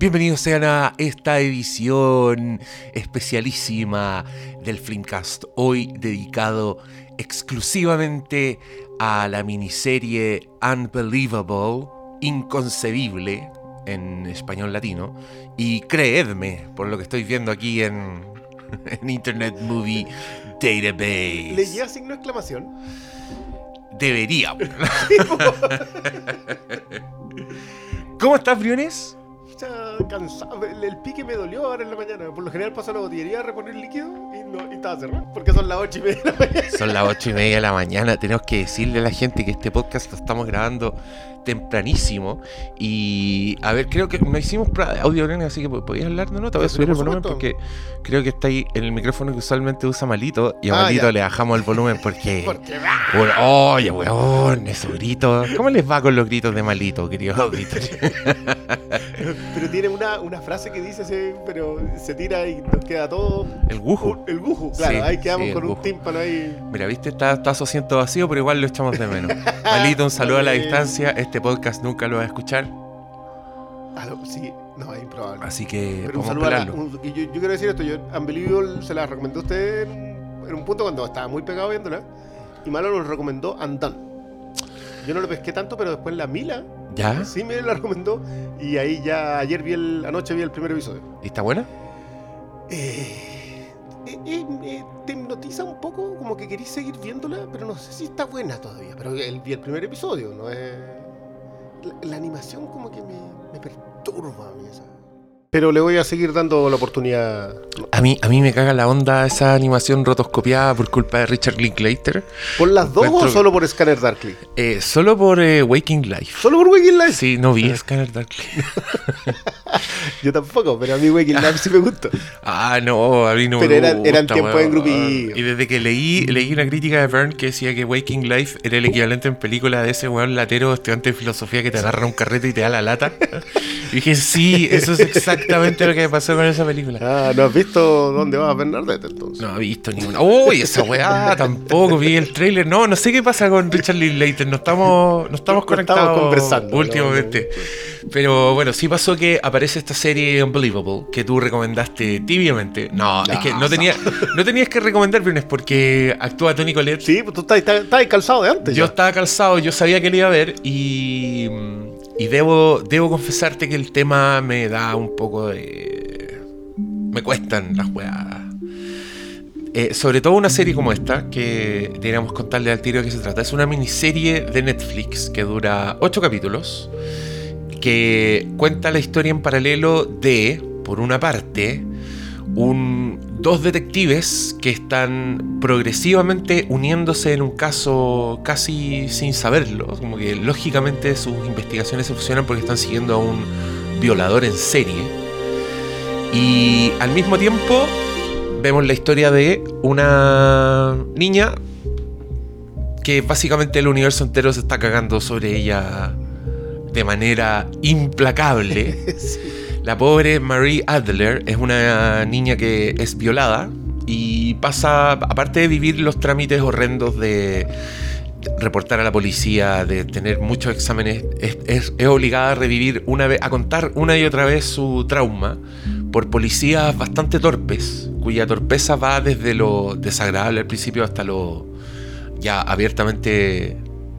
Bienvenidos sean a esta edición especialísima del Flimcast, hoy dedicado exclusivamente a la miniserie Unbelievable, inconcebible en español latino, y creedme por lo que estoy viendo aquí en, en Internet Movie Database. ¿Le lleva signo de exclamación? Debería. ¿Cómo estás, Briones? Cansado. El, el pique me dolió ahora en la mañana. Por lo general paso a la botillería a reponer líquido y, no, y estaba cerrado. Porque son las 8 y media de la mañana. Son las ocho y media de la mañana. Tenemos que decirle a la gente que este podcast lo estamos grabando tempranísimo. Y a ver, creo que no hicimos audio así que podías hablar, ¿no? no te voy a subir el volumen porque creo que está ahí en el micrófono que usualmente usa Malito. Y a Ah, Malito ya. le bajamos el volumen porque. Porque Bueno, Oye, weón, esos gritos. ¿Cómo les va con los gritos de Malito, auditores? Pero tiene una, una frase que dice, así, pero se tira y nos queda todo. El gujo. El guju, claro. Sí, ahí quedamos sí, con un tímpano ahí. Mira, viste, está, está su asiento vacío, pero igual lo echamos de menos. Malito, un saludo a la distancia. Este podcast nunca lo va a escuchar, Ah, no, sí, no, es improbable. así que Pero un a saludo a la, un- y yo, yo quiero decir esto, yo Unbelievable se la recomendé a usted en, en un punto cuando estaba muy pegado viéndola y Malo nos recomendó Undone. Yo no lo pesqué tanto, pero después la Mila ¿Ya? sí me la recomendó y ahí ya ayer vi el, anoche vi el primer episodio. ¿Y ¿Está buena? Eh, eh, eh, te hipnotiza un poco, como que querís seguir viéndola, pero no sé si está buena todavía. Pero el, vi el primer episodio, no es... La, la animación como que me, me perturba a mí esa. Pero le voy a seguir dando la oportunidad. A mí, a mí me caga la onda esa animación rotoscopiada por culpa de Richard Linklater. ¿Por las dos Encuentro o solo por Scanner Darkly? Eh, solo por eh, Waking Life. ¿Solo por Waking Life? Sí, no vi Scanner Darkly. Yo tampoco, pero a mí Waking Life sí me gusta. Ah, no, a mí no Pero me eran- eran gusta, tiempos weón. en grupillo. Y desde que leí, leí una crítica de Byrne que decía que Waking Life era el equivalente en película de ese weón latero estudiante de filosofía que te agarra un carrete y te da la lata. Y dije, sí, eso es exactamente lo que pasó con esa película. Ah, ¿no has visto dónde va Bernadette entonces? No he visto ninguna. Uy, esa weá, tampoco vi el trailer. No, no sé qué pasa con Richard Linklater. No estamos, no estamos conectados estamos conversando, últimamente. Pero bueno, sí pasó que aparece esta serie Unbelievable que tú recomendaste tibiamente. No, es que no, tenía, no tenías que recomendar, Briones, porque actúa Tony Collette. Sí, pues tú estás calzado de antes. Yo ya. estaba calzado, yo sabía que le iba a ver y, y debo, debo confesarte que el tema me da un poco de... Me cuestan las weas. Eh, sobre todo una serie como esta, que deberíamos contarle al tiro de qué se trata. Es una miniserie de Netflix que dura 8 capítulos, que cuenta la historia en paralelo de, por una parte, un, dos detectives que están progresivamente uniéndose en un caso casi sin saberlo. Como que lógicamente sus investigaciones se fusionan porque están siguiendo a un violador en serie. Y al mismo tiempo vemos la historia de una niña que básicamente el universo entero se está cagando sobre ella de manera implacable. Sí. La pobre Marie Adler es una niña que es violada y pasa, aparte de vivir los trámites horrendos de reportar a la policía, de tener muchos exámenes, es, obligada a revivir una vez, a contar una y otra vez su trauma por policías bastante torpes, cuya torpeza va desde lo desagradable al principio hasta lo ya abiertamente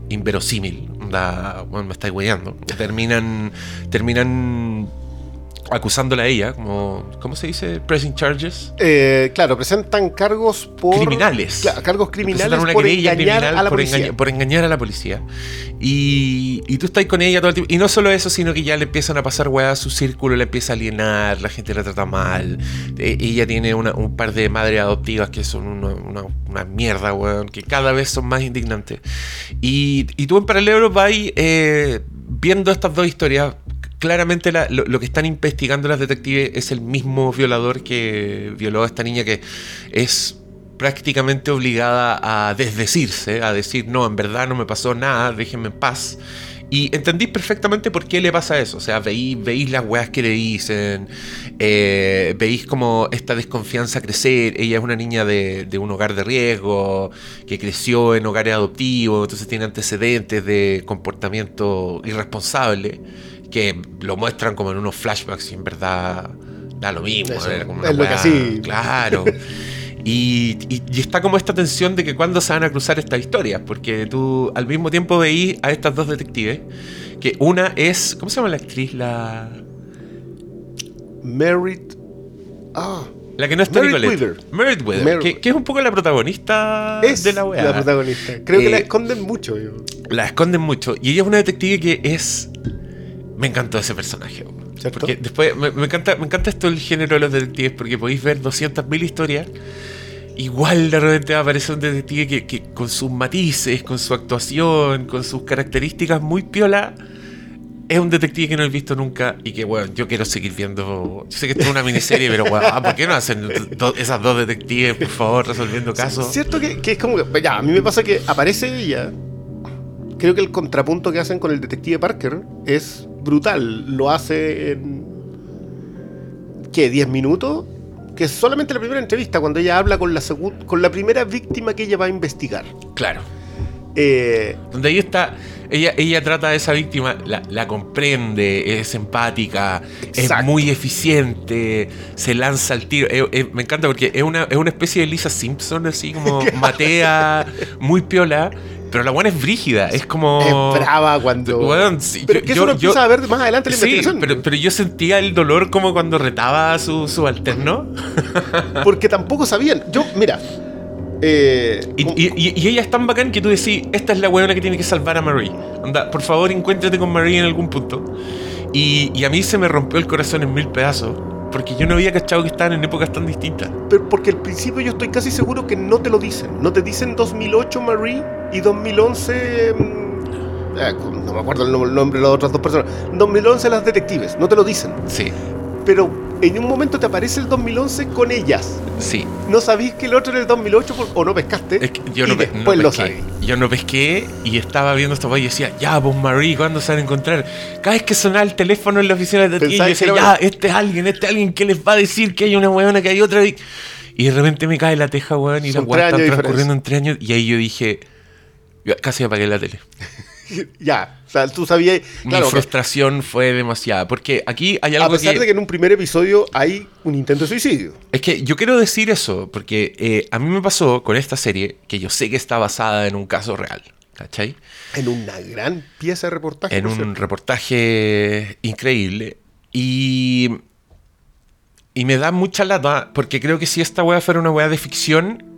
inverosímil. Onda, bueno, me estáis weyando. Terminan, terminan acusándola a ella, como, ¿cómo se dice? Pressing charges. Eh, claro, presentan cargos por. Criminales. Claro, cargos criminales una por querella engañar criminal a la por, policía. engaña- por engañar a la policía. Y, y tú estás con ella todo el tiempo. Y no solo eso, sino que ya le empiezan a pasar weas a su círculo, le empieza a alienar, la gente la trata mal. Eh, ella tiene una- un par de madres adoptivas que son una, una- una mierda, weón, que cada vez son más indignantes. Y, y tú en paralelo vas eh, viendo estas dos historias. Claramente la- lo, que están investigando las detectives es el mismo violador que violó a esta niña que es prácticamente obligada a desdecirse, a decir, no, en verdad no me pasó nada, déjenme en paz. Y entendís perfectamente por qué le pasa eso. O sea, veís las weas que le dicen, eh, veís como esta desconfianza crecer. Ella es una niña de, de un hogar de riesgo, que creció en hogares adoptivos, entonces tiene antecedentes de comportamiento irresponsable que lo muestran como en unos flashbacks y en verdad da lo mismo. Eso, era como una es lo que así. Claro. Y, y- y está como esta tensión de que cuándo se van a cruzar estas historias, porque tú al mismo tiempo veís a estas dos detectives, que una es, ¿cómo se llama la actriz? La, Merit. Ah, la que no es Toni Meredith Collette. Wheeler. Meredith Wheeler, Meredith. que, que es un poco la protagonista es de la weá. la protagonista. Creo que Eh, la esconden mucho. yo. la esconden mucho. Y ella es una detective que es. Me encantó ese personaje. ¿Cierto? Porque después me, me encanta, me encanta esto el género de los detectives, porque podéis ver 200.000 historias. Igual de repente aparece un detective que, que con sus matices, con su actuación, con sus características muy piola, es un detective que no he visto nunca y que, bueno, yo quiero seguir viendo. Yo sé que esto es una miniserie, pero, bueno, ¿por qué no hacen do- esas dos detectives, por favor, resolviendo casos? Cierto que, que es como que. Ya, a mí me pasa que aparece ella. Creo que el contrapunto que hacen con el detective Parker es brutal. Lo hace en. ¿Qué? ¿10 minutos? Que es solamente la primera entrevista, cuando ella habla con la, con la primera víctima que ella va a investigar. Claro. Eh, Donde ahí está, ella, ella trata a esa víctima, la, la comprende, es empática, es muy eficiente, se lanza al tiro. Eh, eh, me encanta porque es una, es una especie de Lisa Simpson, así como matea, muy piola, pero la buena es brígida, es como... es brava cuando. Weón, sí, pero yo- que yo- eso lo yo- empieza a ver más adelante en la Sí, investigación. pero, pero yo sentía el dolor como cuando retaba a su subalterno. Porque tampoco sabían. Yo, mira. eh, Y, ella es tan bacán que tú decís, esta es la weona que tiene que salvar a Marie. Anda, por favor, encuéntrate con Marie en algún punto. Y, y a mí se me rompió el corazón en mil pedazos. Porque yo no había cachado que estaban en épocas tan distintas. Pero porque al principio yo estoy casi seguro que no te lo dicen. No te dicen 2008 Marie y 2011... mm, eh, no me acuerdo el nombre de las otras dos personas. 2011 las detectives, no te lo dicen. Sí, Pero en un momento te aparece el 2011 con ellas. sí. No sabís que el otro era el 2008 por- o no pescaste. Es que yo y no, después no lo pesqué. sabís. Yo no pesqué y estaba viendo esta weá y decía, ya, pues Marie, ¿cuándo se van a encontrar? Cada vez que sonaba el teléfono en la oficina de ti, yo decía, ya, este es alguien, este es alguien que les va a decir que hay una weona, que hay otra. Y y de repente me cae la teja, weón, y Son están años de transcurriendo en tres años. Y ahí yo dije, casi apagué la tele. ya, o sea, tú sabías... Claro, Mi que frustración fue demasiada. Porque aquí hay a algo pesar que, de que en un primer episodio hay un intento de suicidio. Es que yo quiero decir eso, porque eh, a mí me pasó con esta serie, que yo sé que está basada en un caso real, ¿cachai? En una gran pieza de reportaje. En un cierto. reportaje increíble. Y, y me da mucha lata, porque creo que si esta weá fuera una weá de ficción,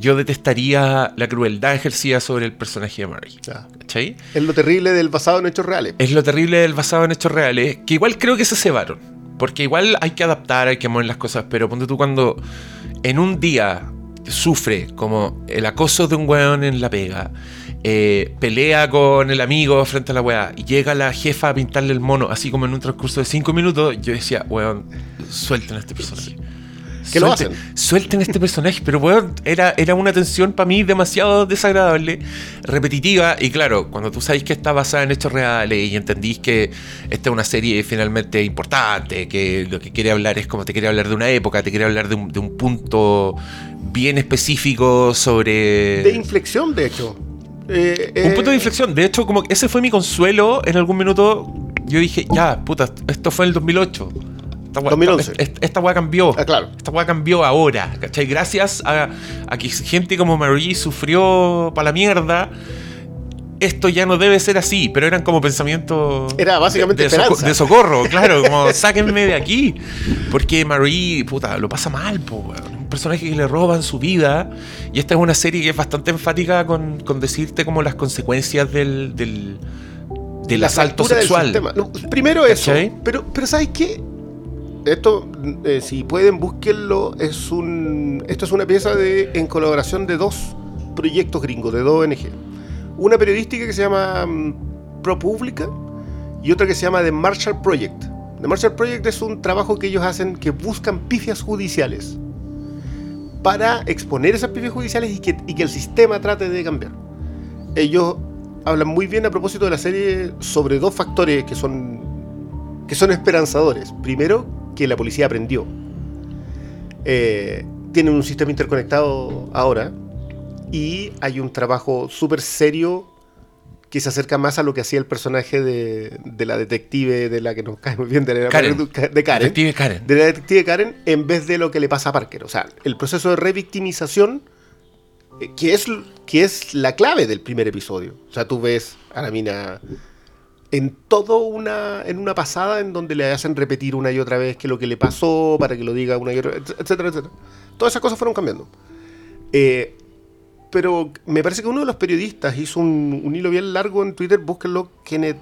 yo detestaría la crueldad ejercida sobre el personaje de Mary. Ya. ¿Cachai? Es lo terrible del basado en hechos reales. Es lo terrible del basado en hechos reales, que igual creo que se cebaron. Porque igual hay que adaptar, hay que mover las cosas, pero ponte tú cuando en un día sufre como el acoso de un weón en la pega, eh, pelea con el amigo frente a la weá, y llega la jefa a pintarle el mono, así como en un transcurso de cinco minutos, yo decía, weón, suelten a este personaje. Que lo Suelten- hacen. Suelten este personaje, pero weón, era, era una tensión para mí demasiado desagradable, repetitiva, y claro, cuando tú sabes que está basada en hechos reales y entendís que esta es una serie finalmente importante, que lo que quiere hablar es como te quiere hablar de una época, te quiere hablar de un, de un punto bien específico sobre... De inflexión, de hecho. Eh, Un eh, punto de inflexión. De hecho, como ese fue mi consuelo en algún minuto. Yo dije, ya, puta, esto fue en el 2008. Esta weá- 2011. Esta, esta cambió. Ah, claro. Esta weá cambió ahora. ¿Cachai? Gracias a, a que gente como Marie sufrió para la mierda. Esto ya no debe ser así, pero eran como pensamientos. Era básicamente de, de soco- esperanza. de socorro, claro, como sáquenme de aquí. Porque Marie, puta, lo pasa mal, po. Un personaje que le roban su vida. Y esta es una serie que es bastante enfática con, con decirte como las consecuencias del, del, del la asalto del sexual. No, primero eso. ¿Cachai? Pero, pero ¿sabes qué? Esto, eh, si pueden, búsquenlo. Es un, esto es una pieza de, en colaboración de dos proyectos gringos, de dos ONG. Una periodística que se llama mm, ProPublica y otra que se llama The Marshall Project. The Marshall Project es un trabajo que ellos hacen que buscan pifias judiciales para exponer esas pifias judiciales y que, y que el sistema trate de cambiar. Ellos hablan muy bien a propósito de la serie sobre dos factores que son que son esperanzadores. Primero, que la policía aprendió. Eh, tienen un sistema interconectado ahora y hay un trabajo súper serio que se acerca más a lo que hacía el personaje de, de la detective de la que nos cae muy bien, de, la- Karen. de Karen. Detective Karen. De la detective Karen en vez de lo que le pasa a Parker. O sea, el proceso de revictimización, eh, que es, que es la clave del primer episodio. O sea, tú ves a la mina en todo una en una pasada en donde le hacen repetir una y otra vez que lo que le pasó para que lo diga una y otra vez, etcétera, etcétera. Todas esas cosas fueron cambiando. Eh, pero me parece que uno de los periodistas hizo un, un hilo bien largo en Twitter, búsquenlo, Kenneth...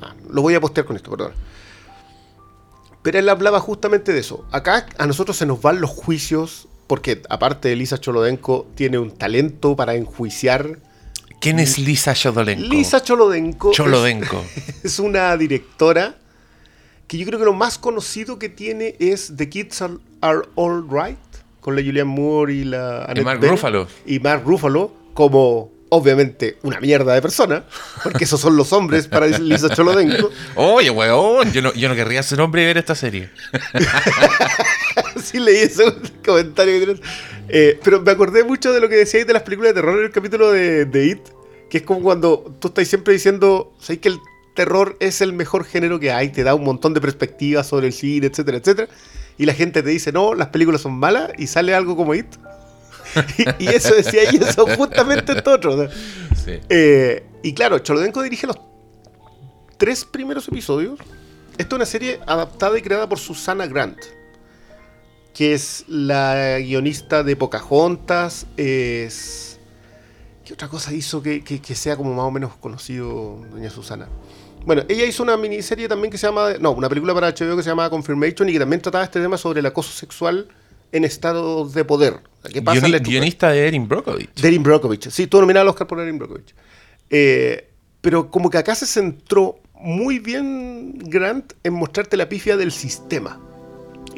ah, lo voy a postear con esto, perdón. Pero él hablaba justamente de eso. Acá a nosotros se nos van los juicios, porque aparte de Lisa Cholodenko, tiene un talento para enjuiciar. ¿Quién es Lisa Chodolenko? Lisa Cholodenko Cholodenko. es una directora que yo creo que lo más conocido que tiene es The Kids Are, Are All Right, con la Julianne Moore y la Annette Mark Bening. Ruffalo. Y Mark Ruffalo como, obviamente, una mierda de persona, porque esos son los hombres para Lisa Cholodenko. Oye, weón, yo no, yo no querría ser hombre y ver esta serie. sí leí ese comentario que tienes. Eh, pero me acordé mucho de lo que decíais de las películas de terror en el capítulo de, de It, que es como cuando tú estás siempre diciendo, ¿sabes que el terror es el mejor género que hay? Te da un montón de perspectivas sobre el cine, etcétera, etcétera. Y la gente te dice, no, las películas son malas y sale algo como It. y, y eso decía y eso justamente en todo otro. Sí. Eh, y claro, Cholodenko dirige los tres primeros episodios. Esta es una serie adaptada y creada por Susana Grant, que es la guionista de Pocahontas. Es... ¿Qué otra cosa hizo que, que- que sea como más o menos conocido, doña Susana? Bueno, ella hizo una miniserie también que se llama... No, una película para HBO que se llama Confirmation y que también trataba este tema sobre el acoso sexual en estados de poder. ¿Qué pasa Guioni- guionista de Erin Brockovich. De Erin Brockovich. Sí, todo nominado al Oscar por Erin Brockovich. Eh, pero como que acá se centró muy bien Grant en mostrarte la pifia del sistema.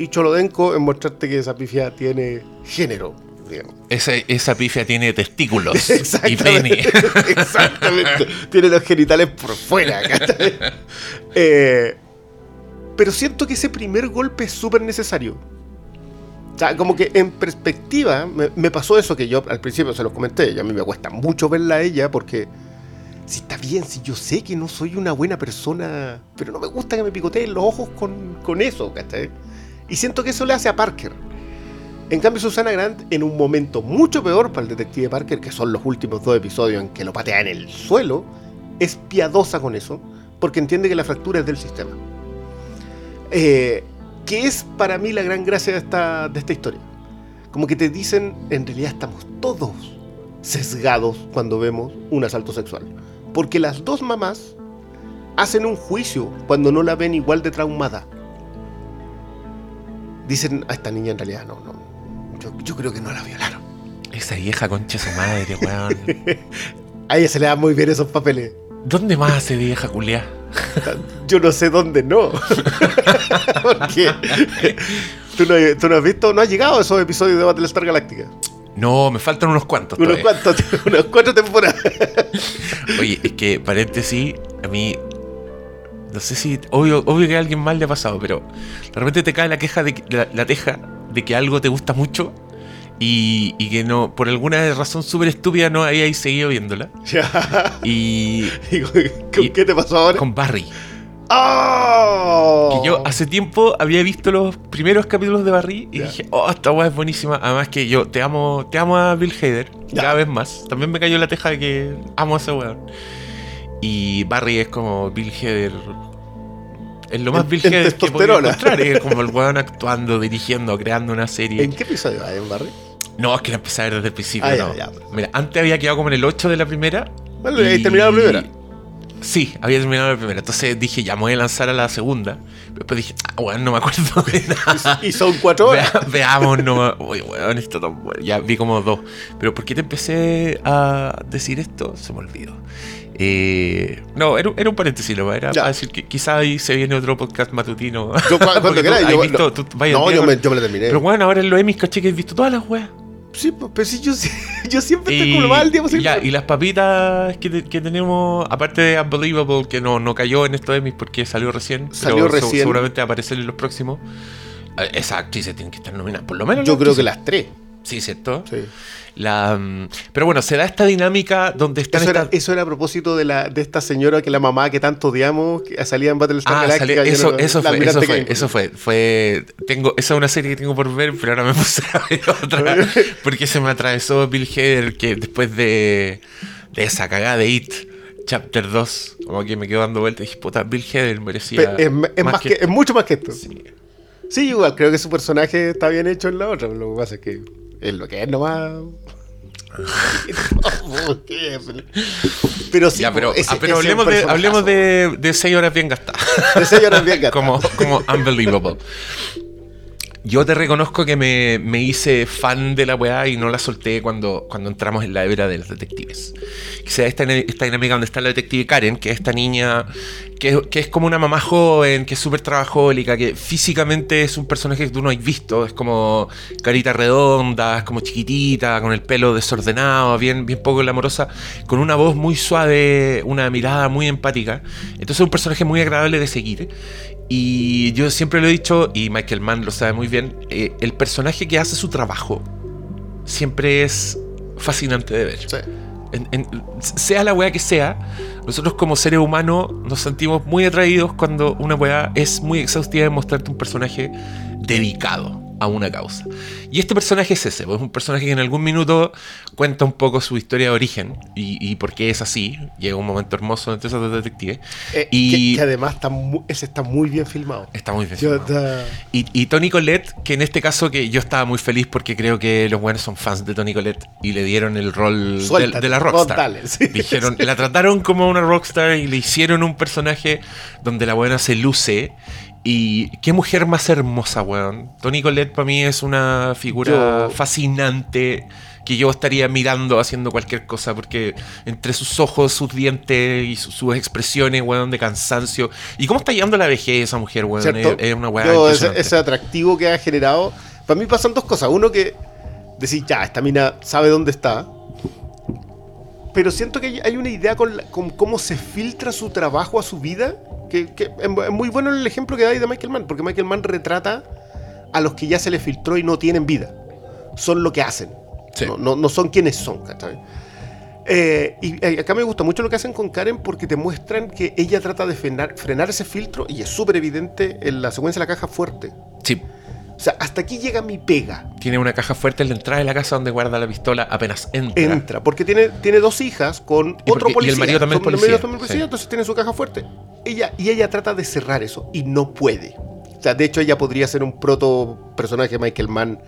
Y Cholodenko en mostrarte que esa pifia tiene género. digamos. Esa, esa pifia tiene testículos y pene. Exactamente. Tiene los genitales por fuera. Eh, pero siento que ese primer golpe es súper necesario. O sea, como que en perspectiva me, me pasó eso que yo al principio se los comenté. Y a mí me cuesta mucho verla a ella porque si está bien, si yo sé que no soy una buena persona, pero no me gusta que me picoteen los ojos con, con eso, ¿cachai? Y siento que eso le hace a Parker. En cambio, Susana Grant, en un momento mucho peor para el detective Parker, que son los últimos dos episodios en que lo patea en el suelo, es piadosa con eso, porque entiende que la fractura es del sistema. Eh, que es para mí la gran gracia de esta, de esta historia. Como que te dicen, en realidad estamos todos sesgados cuando vemos un asalto sexual. Porque las dos mamás hacen un juicio cuando no la ven igual de traumada. Dicen, a esta niña en realidad no, no. Yo, yo creo que no la violaron. Esa vieja concha su madre, weón. A ella se le dan muy bien esos papeles. ¿Dónde más hace vieja culia? Yo no sé dónde no. Porque tú no, tú no has visto, no has llegado a esos episodios de Battlestar Galactica. No, me faltan unos cuantos. Unos todavía. cuantos, unas cuatro temporadas. Oye, es que, paréntesis, a mí. No sé si. Obvio, obvio que a alguien mal le ha pasado, pero de repente te cae la queja de la, la teja de que algo te gusta mucho y, y que no, por alguna razón súper estúpida no hayáis seguido viéndola. Ya. Y. ¿con Y- ¿Qué te pasó ahora? con Barry. ¡Oh! Que yo hace tiempo había visto los primeros capítulos de Barry y dije, oh, esta weá es buenísima. Además que yo te amo, te amo a Bill Hader cada vez más. También me cayó la teja de que amo a ese weón. Y Barry es como Bill Hader. Es lo más En- Bill en Hader que podía encontrar. Es como el weón actuando, dirigiendo, creando una serie. ¿En qué episodio hay en Barry? No, es que la empecé a ver desde el principio. Ah, no. ya. Mira, antes había quedado como en el 8 de la primera. Bueno, ahí terminado la primera. Sí, había terminado la primera. Entonces dije, ya me voy a lanzar a la segunda. Pero después dije, ah, bueno, no me acuerdo de nada. Y son cuatro horas. Vea- veamos, no. Uy, weón, esto tan bueno. Ya vi como dos. Pero ¿por qué te empecé a decir esto? Se me olvidó. Eh, no, era, un- era un paréntesis, nomás, Era Ya. para decir que quizá ahí se viene otro podcast matutino. Yo, cu- cuando queráis, yo- visto- no, no, yo me, yo me la terminé. Pero bueno, ahora en los Emmys caché que has visto todas las weas. sí, pero sí, yo, siempre estoy como lo día ya, y las papitas que, te- que tenemos, aparte de Unbelievable, que no, no cayó en estos Emmys porque salió recién, Salió pero se- recién. seguramente va a aparecer en los próximos. eh, Esas actrices tienen que estar nominadas, por lo menos. Yo creo que las tres. Sí, ¿cierto? Sí. La, mm, pero bueno, se da esta dinámica donde están Eso era, eso era a propósito de, la, de esta señora que la mamá que tanto odiamos, que salía en Battlestar Ah, Galactica. sale- eso, era eso fue, eso fue, eso fue, fue, tengo, esa es una serie que tengo por ver, pero ahora me puse a ver otra, porque se me atravesó Bill Hader, que después de, de esa cagada de It, Chapter 2, como que me quedo dando vueltas y dije, puta, Bill Hader merecía es, es más que, es mucho más que esto. Sí. Sí. igual, creo que su personaje está bien hecho en la otra. Lo que pasa es que es lo que es nomás. pero sí, Ya, pero, ese- ah, pero hablemos, de, hablemos de, de seis horas bien gastadas. De seis horas bien gastadas. como, como unbelievable. Yo te reconozco que me, me hice fan de la weá y no la solté cuando, cuando entramos en la era de los detectives. Sea esta, esta dinámica donde está la detective Karen, que es esta niña que, que es como una mamá joven, que es súper trabajólica, que físicamente es un personaje que tú no has visto. Es como carita redonda, es como chiquitita, con el pelo desordenado, bien, bien poco glamorosa, con una voz muy suave, una mirada muy empática. Entonces es un personaje muy agradable de seguir. Y yo siempre lo he dicho, y Michael Mann lo sabe muy bien, eh, el personaje que hace su trabajo siempre es fascinante de ver. Sí. En- en- sea la weá que sea, nosotros como seres humanos nos sentimos muy atraídos cuando una weá es muy exhaustiva de mostrarte un personaje dedicado a una causa. Y este personaje es ese, pues, es un personaje que en algún minuto cuenta un poco su historia de origen y, y por qué es así. Llega un momento hermoso entre esos dos detectives. Eh, y que, que además está mu- ese está muy bien filmado. está muy bien. Yo, filmado. Y, y Tony Collette, que en este caso que yo estaba muy feliz porque creo que los buenos son fans de Tony Collette y le dieron el rol de la rockstar. dale, sí. Dijeron, la trataron como una rockstar y le hicieron un personaje donde la buena se luce. Y qué mujer más hermosa, weón. Tony Collette para mí es una figura Yo- fascinante que yo estaría mirando haciendo cualquier cosa porque entre sus ojos, sus dientes y su- sus expresiones, weón, de cansancio. ¿Y cómo está llevando la vejez esa mujer, weón? Es, es una weá Yo, ese, atractivo que ha generado. Para mí pasan dos cosas. Uno que decir, ya, esta mina sabe dónde está. Pero siento que hay, hay una idea con, la- con cómo se filtra su trabajo a su vida. Que, que es mu- es muy bueno el ejemplo que dais de Michael Mann. Porque Michael Mann retrata a los que ya se les filtró y no tienen vida. Son lo que hacen. Sí. No, no- no son quienes son. Eh, y eh, acá me gusta mucho lo que hacen con Karen porque te muestran que ella trata de frenar, frenar ese filtro y es súper evidente en la secuencia de la caja fuerte. Sí, O sea, hasta aquí llega mi pega. tiene una caja fuerte en la entrada de la casa donde guarda la pistola apenas entra. Entra, porque tiene, tiene dos hijas con Y otro porque- y el policía. marido también Son- policía, también policía, sí. entonces tiene su caja fuerte. Ella, y ella trata de cerrar eso y no puede. O sea, de hecho ella podría ser un proto personaje de Michael Mann.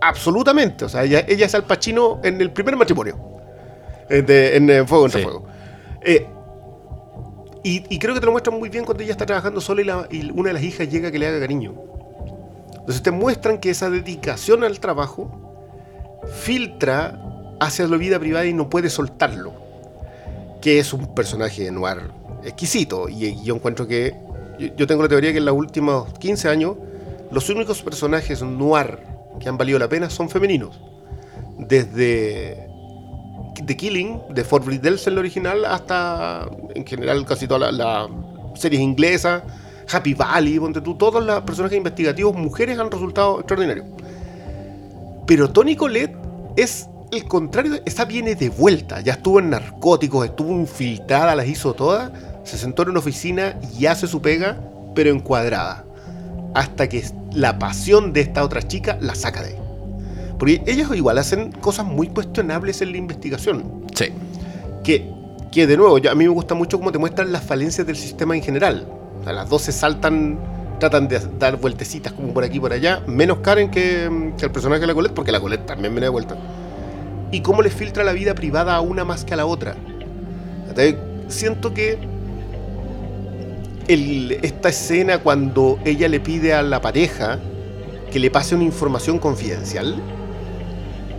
Absolutamente. O sea, ella, ella es Al Pacino en el primer matrimonio. En, de- en, eh, Fuego Sí. Fuego. Eh, y, y creo que te lo muestran muy bien cuando ella está trabajando sola y, la- y una de las hijas llega que le haga cariño. Entonces te muestran que esa dedicación al trabajo filtra hacia la vida privada y no puede soltarlo. Que es un personaje noir exquisito. Y, yo encuentro que. Yo, tengo la teoría que en los últimos 15 años, los únicos personajes noir que han valido la pena son femeninos. Desde The Killing, de Fort Bridelse en la original, hasta en general casi todas las las series inglesas, Happy Valley, ponte tú, todos los personajes investigativos mujeres han resultado extraordinarios. Pero Tony Colette es el contrario, esa viene de vuelta, ya estuvo en narcóticos, estuvo infiltrada, las hizo todas, se sentó en una oficina y hace su pega, pero encuadrada, hasta que la pasión de esta otra chica la saca de ahí. Porque ellos igual hacen cosas muy cuestionables en la investigación. Sí. Que, que de nuevo, yo- a mí me gusta mucho cómo te muestran las falencias del sistema en general. Sea, las dos se saltan, tratan de dar vueltecitas como por aquí y por allá, menos Karen que, el personaje de la Colette, porque la Colette también viene de vuelta. Y cómo les filtra la vida privada a una más que a la otra. Siento que esta escena cuando ella le pide a la pareja que le pase una información confidencial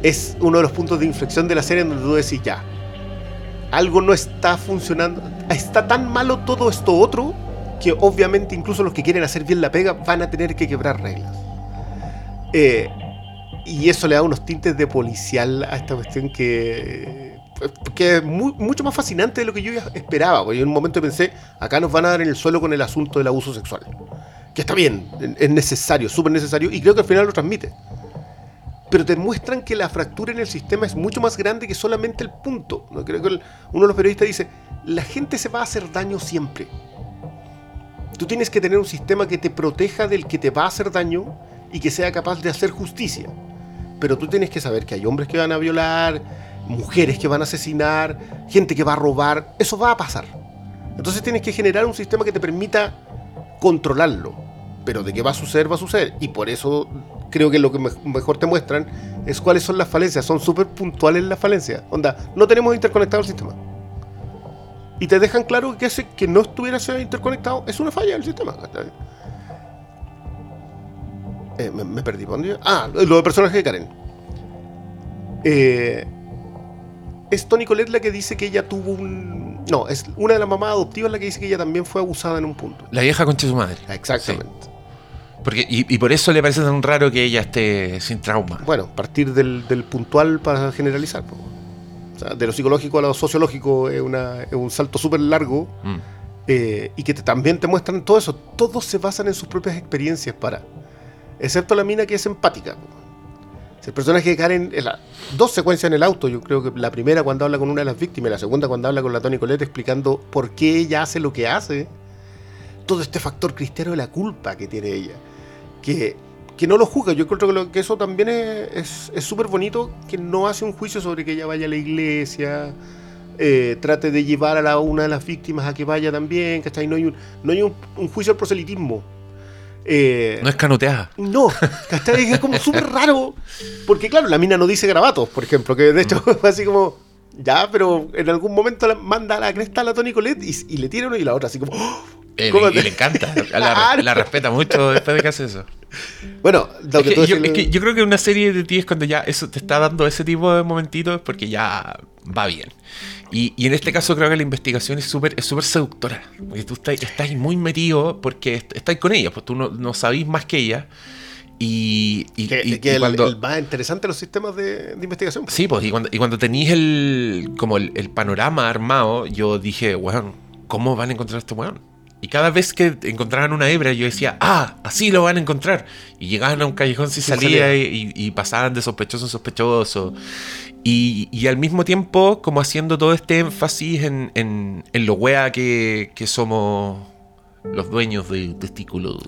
es uno de los puntos de inflexión de la serie en donde tú decís ya, algo no está funcionando, está tan malo todo esto otro que obviamente incluso los que quieren hacer bien la pega van a tener que quebrar reglas. Eh, y eso le da unos tintes de policial a esta cuestión que, que es mu- mucho más fascinante de lo que yo esperaba. Porque en un momento pensé, acá nos van a dar en el suelo con el asunto del abuso sexual. Que está bien, es necesario, súper necesario, y creo que al final lo transmite. pero te muestran que la fractura en el sistema es mucho más grande que solamente el punto. ¿no? Creo que uno de los periodistas dice, la gente se va a hacer daño siempre. Tú tienes que tener un sistema que te proteja del que te va a hacer daño y que sea capaz de hacer justicia. Pero tú tienes que saber que hay hombres que van a violar, mujeres que van a asesinar, gente que va a robar. Eso va a pasar. Entonces tienes que generar un sistema que te permita controlarlo. Pero de qué va a suceder, va a suceder. Y por eso creo que lo que me- mejor te muestran es cuáles son las falencias. Son súper puntuales las falencias. Onda, no tenemos interconectado el sistema. Y te dejan claro que ese que no estuviera interconectado es una falla del sistema. Eh, me, me perdí. ¿por? Ah, lo de personaje de Karen. Eh, es Tony Colette la que dice que ella tuvo un. No, es una de las mamás adoptivas la que dice que ella también fue abusada en un punto. La vieja concha de su madre. Exactamente. Porque, y, y por eso le parece tan raro que ella esté sin trauma. Bueno, partir del, del puntual para generalizar. po. O sea, de lo psicológico a lo sociológico es, una- es un salto súper largo Mm. eh, y que te- también te muestran todo eso. Todos se basan en sus propias experiencias para. Excepto la mina que es empática. El personaje de Karen, en dos secuencias en el auto, yo creo que la primera cuando habla con una de las víctimas y la segunda cuando habla con la Tony Colette explicando por qué ella hace lo que hace, todo este factor cristiano de la culpa que tiene ella, que, que no lo juzga, yo creo que, lo- que eso también es es súper bonito, que no hace un juicio sobre que ella vaya a la iglesia, eh, trate de llevar a la, una de las víctimas a que vaya también, ¿cachai? No hay un, no hay un, un juicio al proselitismo. Eh, No es canoteada. no, ¿cachai? Es como súper raro. Porque, claro, la mina no dice grabatos, por ejemplo, que de hecho fue así como. Ya, pero en algún momento la- manda a la cresta a la Tony Colette y, y le tira uno y la otra, así como. ¡oh! Eh, ¿Cómo y te- le encanta. La, la respeta mucho después de que hace eso. Bueno, lo Es que tú yo, es que yo creo que una serie de ti es cuando ya eso te está dando ese tipo de momentitos porque ya va bien. Y, y en este caso creo que la investigación es súper es súper seductora. Porque tú estás, estás muy metido porque est- estás con ella, pues tú no, no sabís más que ella. Y, y, que, y- que y el, cuando- el más interesante los sistemas de, de investigación. Sí, pues, y cuando, y cuando tenéis el, como el, el panorama armado, yo dije, weón, ¿cómo van a encontrar a este weón? Y cada vez que encontraban una hebra, yo decía, ah, así lo van a encontrar. Y llegaban a un callejón sin Sin salida salida. y, y pasaban de sospechoso en sospechoso. Y, y al mismo tiempo, como haciendo todo este énfasis en, en, en lo wea que, que somos los dueños de testículos.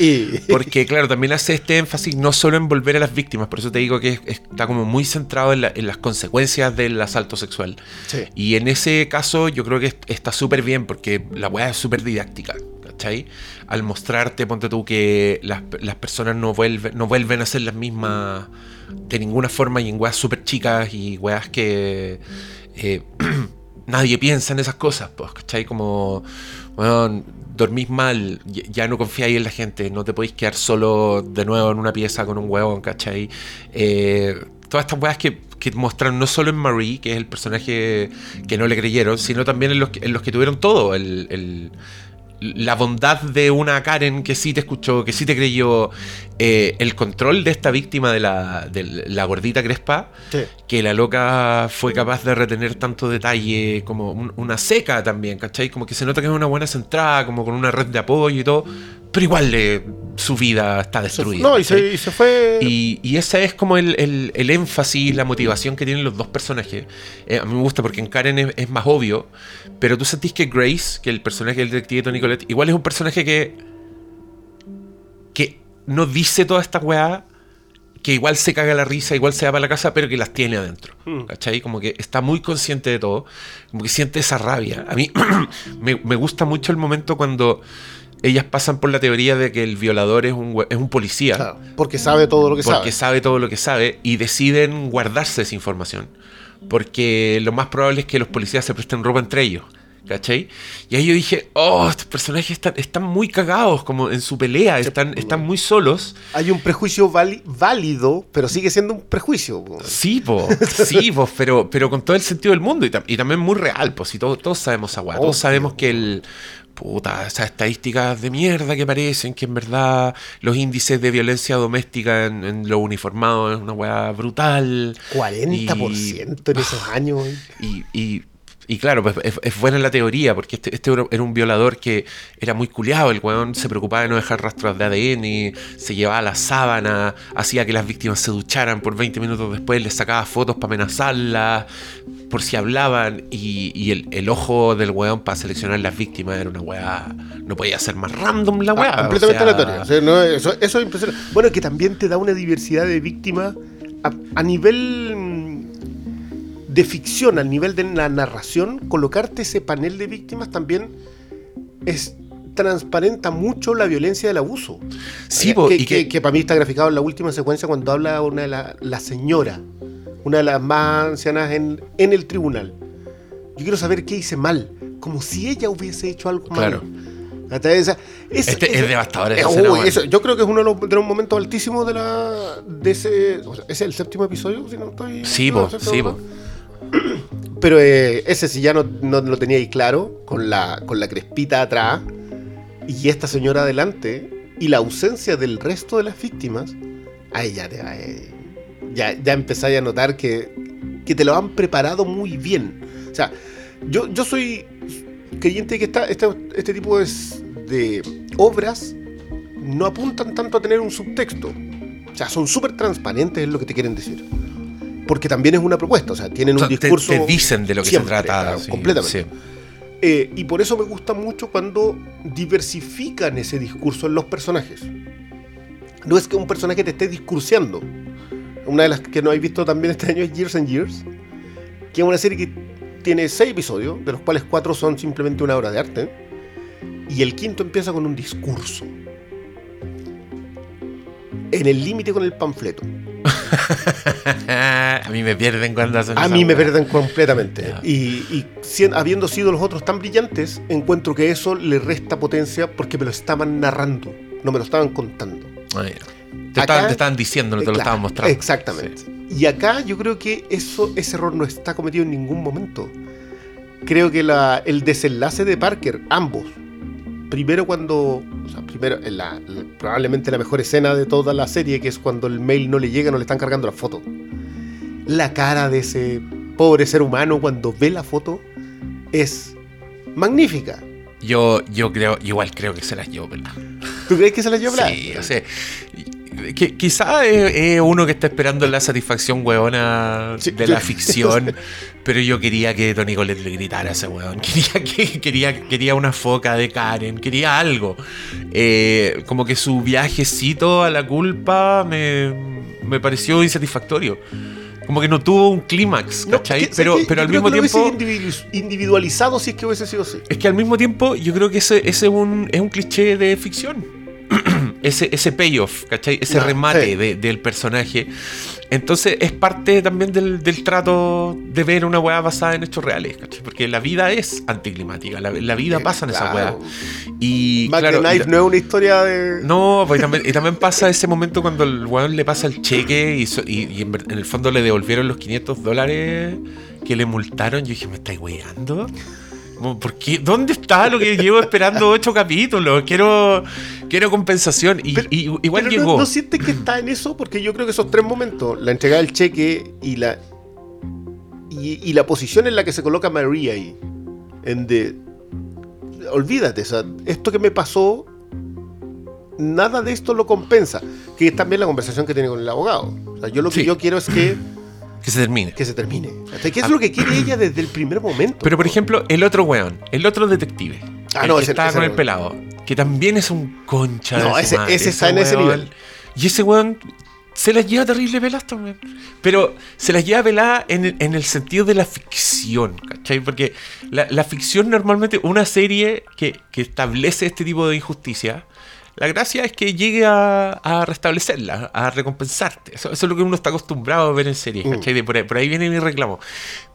Y, Porque, claro, también hace este énfasis no solo en volver a las víctimas, por eso te digo que es- está como muy centrado en, la- en las consecuencias del asalto sexual. sí. Y en ese caso yo creo que est- está súper bien porque la weá es súper didáctica, ¿cachai? Al mostrarte, ponte tú, que las, las personas no vuelven, no vuelven a ser las mismas de ninguna forma y en weas súper chicas y weas que eh, nadie piensa en esas cosas, pues, ¿cachai? Como, bueno, dormís mal, ya- no confiáis en la gente, no te podéis quedar solo de nuevo en una pieza con un huevón, ¿cachai? Eh, todas estas weas que, que muestran no solo en Marie, que es el personaje que no le creyeron, sino también en los que, en los que tuvieron todo, el- la bondad de una Karen que sí te escuchó, que sí te creyó, eh, el control de esta víctima de la, de la gordita crespa, sí. que la loca fue capaz de retener tanto detalle, como un- una seca también, ¿cachai? Como que se nota que es una buena centrada, como con una red de apoyo y todo, pero igual le- su vida está destruida. no, y se, y se fue. Y, y ese es como el, el- el énfasis, la motivación que tienen los dos personajes. Eh, a mí me gusta porque en Karen es, es más obvio, pero tú sentís que Grace, que el personaje del detective Tony Collette, igual es un personaje que, que no dice toda esta weá, que igual se caga la risa, igual se va para la casa, pero que las tiene adentro. Mm. ¿Cachai? Como que está muy consciente de todo, como que siente esa rabia. A mí me, me gusta mucho el momento cuando ellas pasan por la teoría de que el violador es un, es un policía Claro, porque sabe todo lo que porque sabe. sabe todo lo que sabe y deciden guardarse esa información. Porque lo más probable es que los policías se presten ropa entre ellos. ¿Cachai? Y ahí yo dije, oh, estos personajes están, están muy cagados como en su pelea, están, están muy solos. Hay un prejuicio válido, pero sigue siendo un prejuicio. po. Sí, po, sí, po, pero, pero con todo el sentido del mundo y, tam- y también muy real, pues, si todos, todos sabemos weá, todos sabemos que el... Puta, esas estadísticas de mierda que parecen, que en verdad los índices de violencia doméstica en, en los uniformados es una weá brutal. 40% en esos años. Y, y- Y claro, pues es, es buena la teoría, porque este, este era- un violador que era muy culiado, el weón se preocupaba de no dejar rastros de ADN, se llevaba la sábana, hacía que las víctimas se ducharan por 20 minutos después, les sacaba fotos para amenazarlas, por si hablaban, y, y el, el ojo del weón para seleccionar las víctimas era una weá, no podía ser más random la weá. Ah, o completamente sea, aleatorio. O sea, no, eso, eso es impresionante. Bueno, que también te da una diversidad de víctimas a, a nivel de ficción, al nivel de la narración, colocarte ese panel de víctimas también es transparenta mucho la violencia del abuso. Sí, Eh, que, y que- que- para mí está graficado en la última secuencia cuando habla una de la, la señora, una de las más ancianas en, en el tribunal. Yo quiero saber qué hice mal, como si ella hubiese hecho algo Claro. mal. Esa- esa- Este es devastador esa escena, uy, eso- yo creo que es uno de los, de los momentos altísimos de la de ese o sea, es el séptimo episodio si no estoy Sí, no, po, sí, po. Pero eh, ese sí ya no, no lo tenía ahí claro con la con la crespita atrás y esta señora adelante y la ausencia del resto de las víctimas ahí ya te eh, ya, ya empezáis a notar que, que te lo han preparado muy bien o sea yo, yo soy creyente que esta, esta- este tipo de obras no apuntan tanto a tener un subtexto. O sea, son súper transparentes en lo que te quieren decir. Porque también es una propuesta, o sea, tienen O sea, un discurso... te, dicen de lo que siempre, se trata. claro, sí, completamente. sí. Eh, y por eso me gusta mucho cuando diversifican ese discurso en los personajes. No es que un personaje te esté discurseando. Una de las que no habéis visto también este año es Years and Years, que es una serie que tiene seis episodios, de los cuales cuatro son simplemente una obra de arte. Y el quinto empieza con un discurso. En el límite con el panfleto. a mí me pierden cuando hacen A mí me pierden completamente. Y, habiendo sido los otros tan brillantes, encuentro que eso le resta potencia porque me lo estaban narrando, no me lo estaban contando. Ah. Te, Acá- estaban, te estaban diciendo, no te lo Claro, estaban mostrando. Exactamente. Y acá yo creo que eso, ese error no está cometido en ningún momento. Creo que la- el desenlace de Parker, ambos, primero cuando, o sea, primero, en la, probablemente la mejor escena de toda la serie, que es cuando el mail no le llega, no le están cargando la foto. La cara de ese pobre ser humano cuando ve la foto es magnífica. Yo, yo creo, igual creo que se las llevo, ¿verdad? ¿Tú crees que se la lleva a hablar? Sí, o sea, que, quizá es, es uno que está esperando la satisfacción Sí, de la ficción, pero yo quería que Tony Colette le gritara a ese huevón. Quería, que, quería, quería una foca de Karen, quería algo. Eh, como que su viajecito a la culpa me, me pareció insatisfactorio. Como que no tuvo un clímax, No, ¿cachai? que- pero que pero al mismo que tiempo... individu- individualizado si es que hubiese sido así. Es que al mismo tiempo yo creo que ese, ese es, un, es un cliché de ficción. Ese, ese payoff, ¿cachai? Ese remate sí. de- del personaje. Entonces es parte también del, del trato de ver una weá basada en hechos reales, ¿cachai? Porque la vida es anticlimática, la, la vida pasa en esa weá. Y claro, Knife no es una historia de. no, pues, y también, y también pasa ese momento cuando el weón le pasa el cheque y, so- y- y en, en el fondo le devolvieron los 500 dólares que le multaron. Yo dije, ¿me estáis weando? ¿Por qué? ¿Dónde está lo que llevo esperando ocho capítulos? Quiero, quiero compensación. Y, Pero- y igual Pero no- llegó. No, sientes que está en eso? Porque yo creo que esos tres momentos, la entrega del cheque y la. Y, y la posición en la que se coloca María ahí. En de. Olvídate, o sea, esto que me pasó. Nada de esto lo compensa. Que es también la conversación que tiene con el abogado. O sea, yo lo que Sí. yo quiero es que, que se termine. que se termine. Que es lo que quiere ella desde el primer momento. Pero por ejemplo, el otro weón, el otro detective. Ah, el no, que ese- estaba ese con el pelado. Que también es un concha de No, ese- madre, ese está en ese nivel. Y ese weón se las lleva terrible peladas también. Pero se las lleva peladas en, el- en el sentido de la ficción, ¿cachai? Porque la, la ficción normalmente, una serie que, que establece este tipo de injusticia, la gracia es que llegue a, a restablecerla, a recompensarte. Eso, eso es lo que uno está acostumbrado a ver en series, Mm. ¿cachai? De por, ahí, por ahí viene mi reclamo.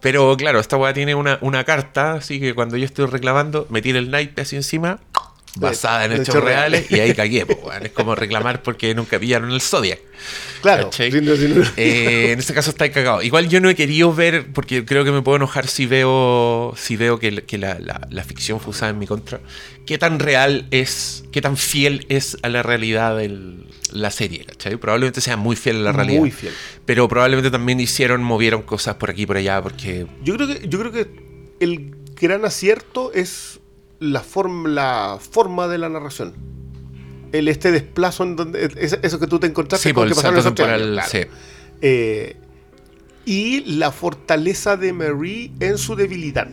Pero claro, esta weá tiene una, una carta, así que cuando yo estoy reclamando, me tira el naipe así encima, basada en de hechos hechos reales, y ahí cagué, po. Es como reclamar porque nunca pillaron el Zodiac. claro. sin- sin- Eh, en este caso está cagado. Igual yo no he querido ver, porque creo que me puedo enojar si veo si veo que, que la, la- la ficción fue usada en mi contra. ¿Qué tan real es, qué tan fiel es a la realidad de la serie? ¿cachai? Probablemente sea muy fiel a la realidad. Muy fiel. Pero probablemente también hicieron, movieron cosas por aquí y por allá, porque Yo creo que, yo creo que el gran acierto es la forma, la forma de la narración. El este desplazo en donde. es- Eso que tú te encontraste Sí, con que pasaron temporal. claro. sí. Eh, y la fortaleza de Marie en su debilidad.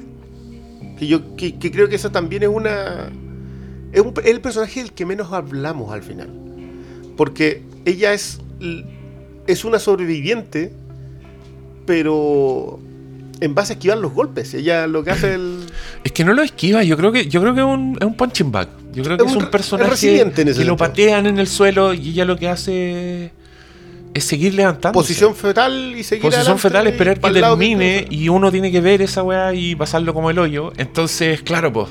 Que yo que, que creo que eso también es una. Es un- el personaje del que menos hablamos al final. Porque ella es. Es una sobreviviente, pero. En base a esquivar los golpes. Ella lo que hace el. Es que no lo esquiva, yo creo que, yo creo que es un, es un punching bag. Yo creo que Es es, un un personaje en que lo patean en el suelo y ella lo que hace es seguir levantando. Posición fetal y seguir Posición fetal, esperar que termine y uno tiene que ver esa weá y pasarlo como el hoyo. Entonces, claro, pues.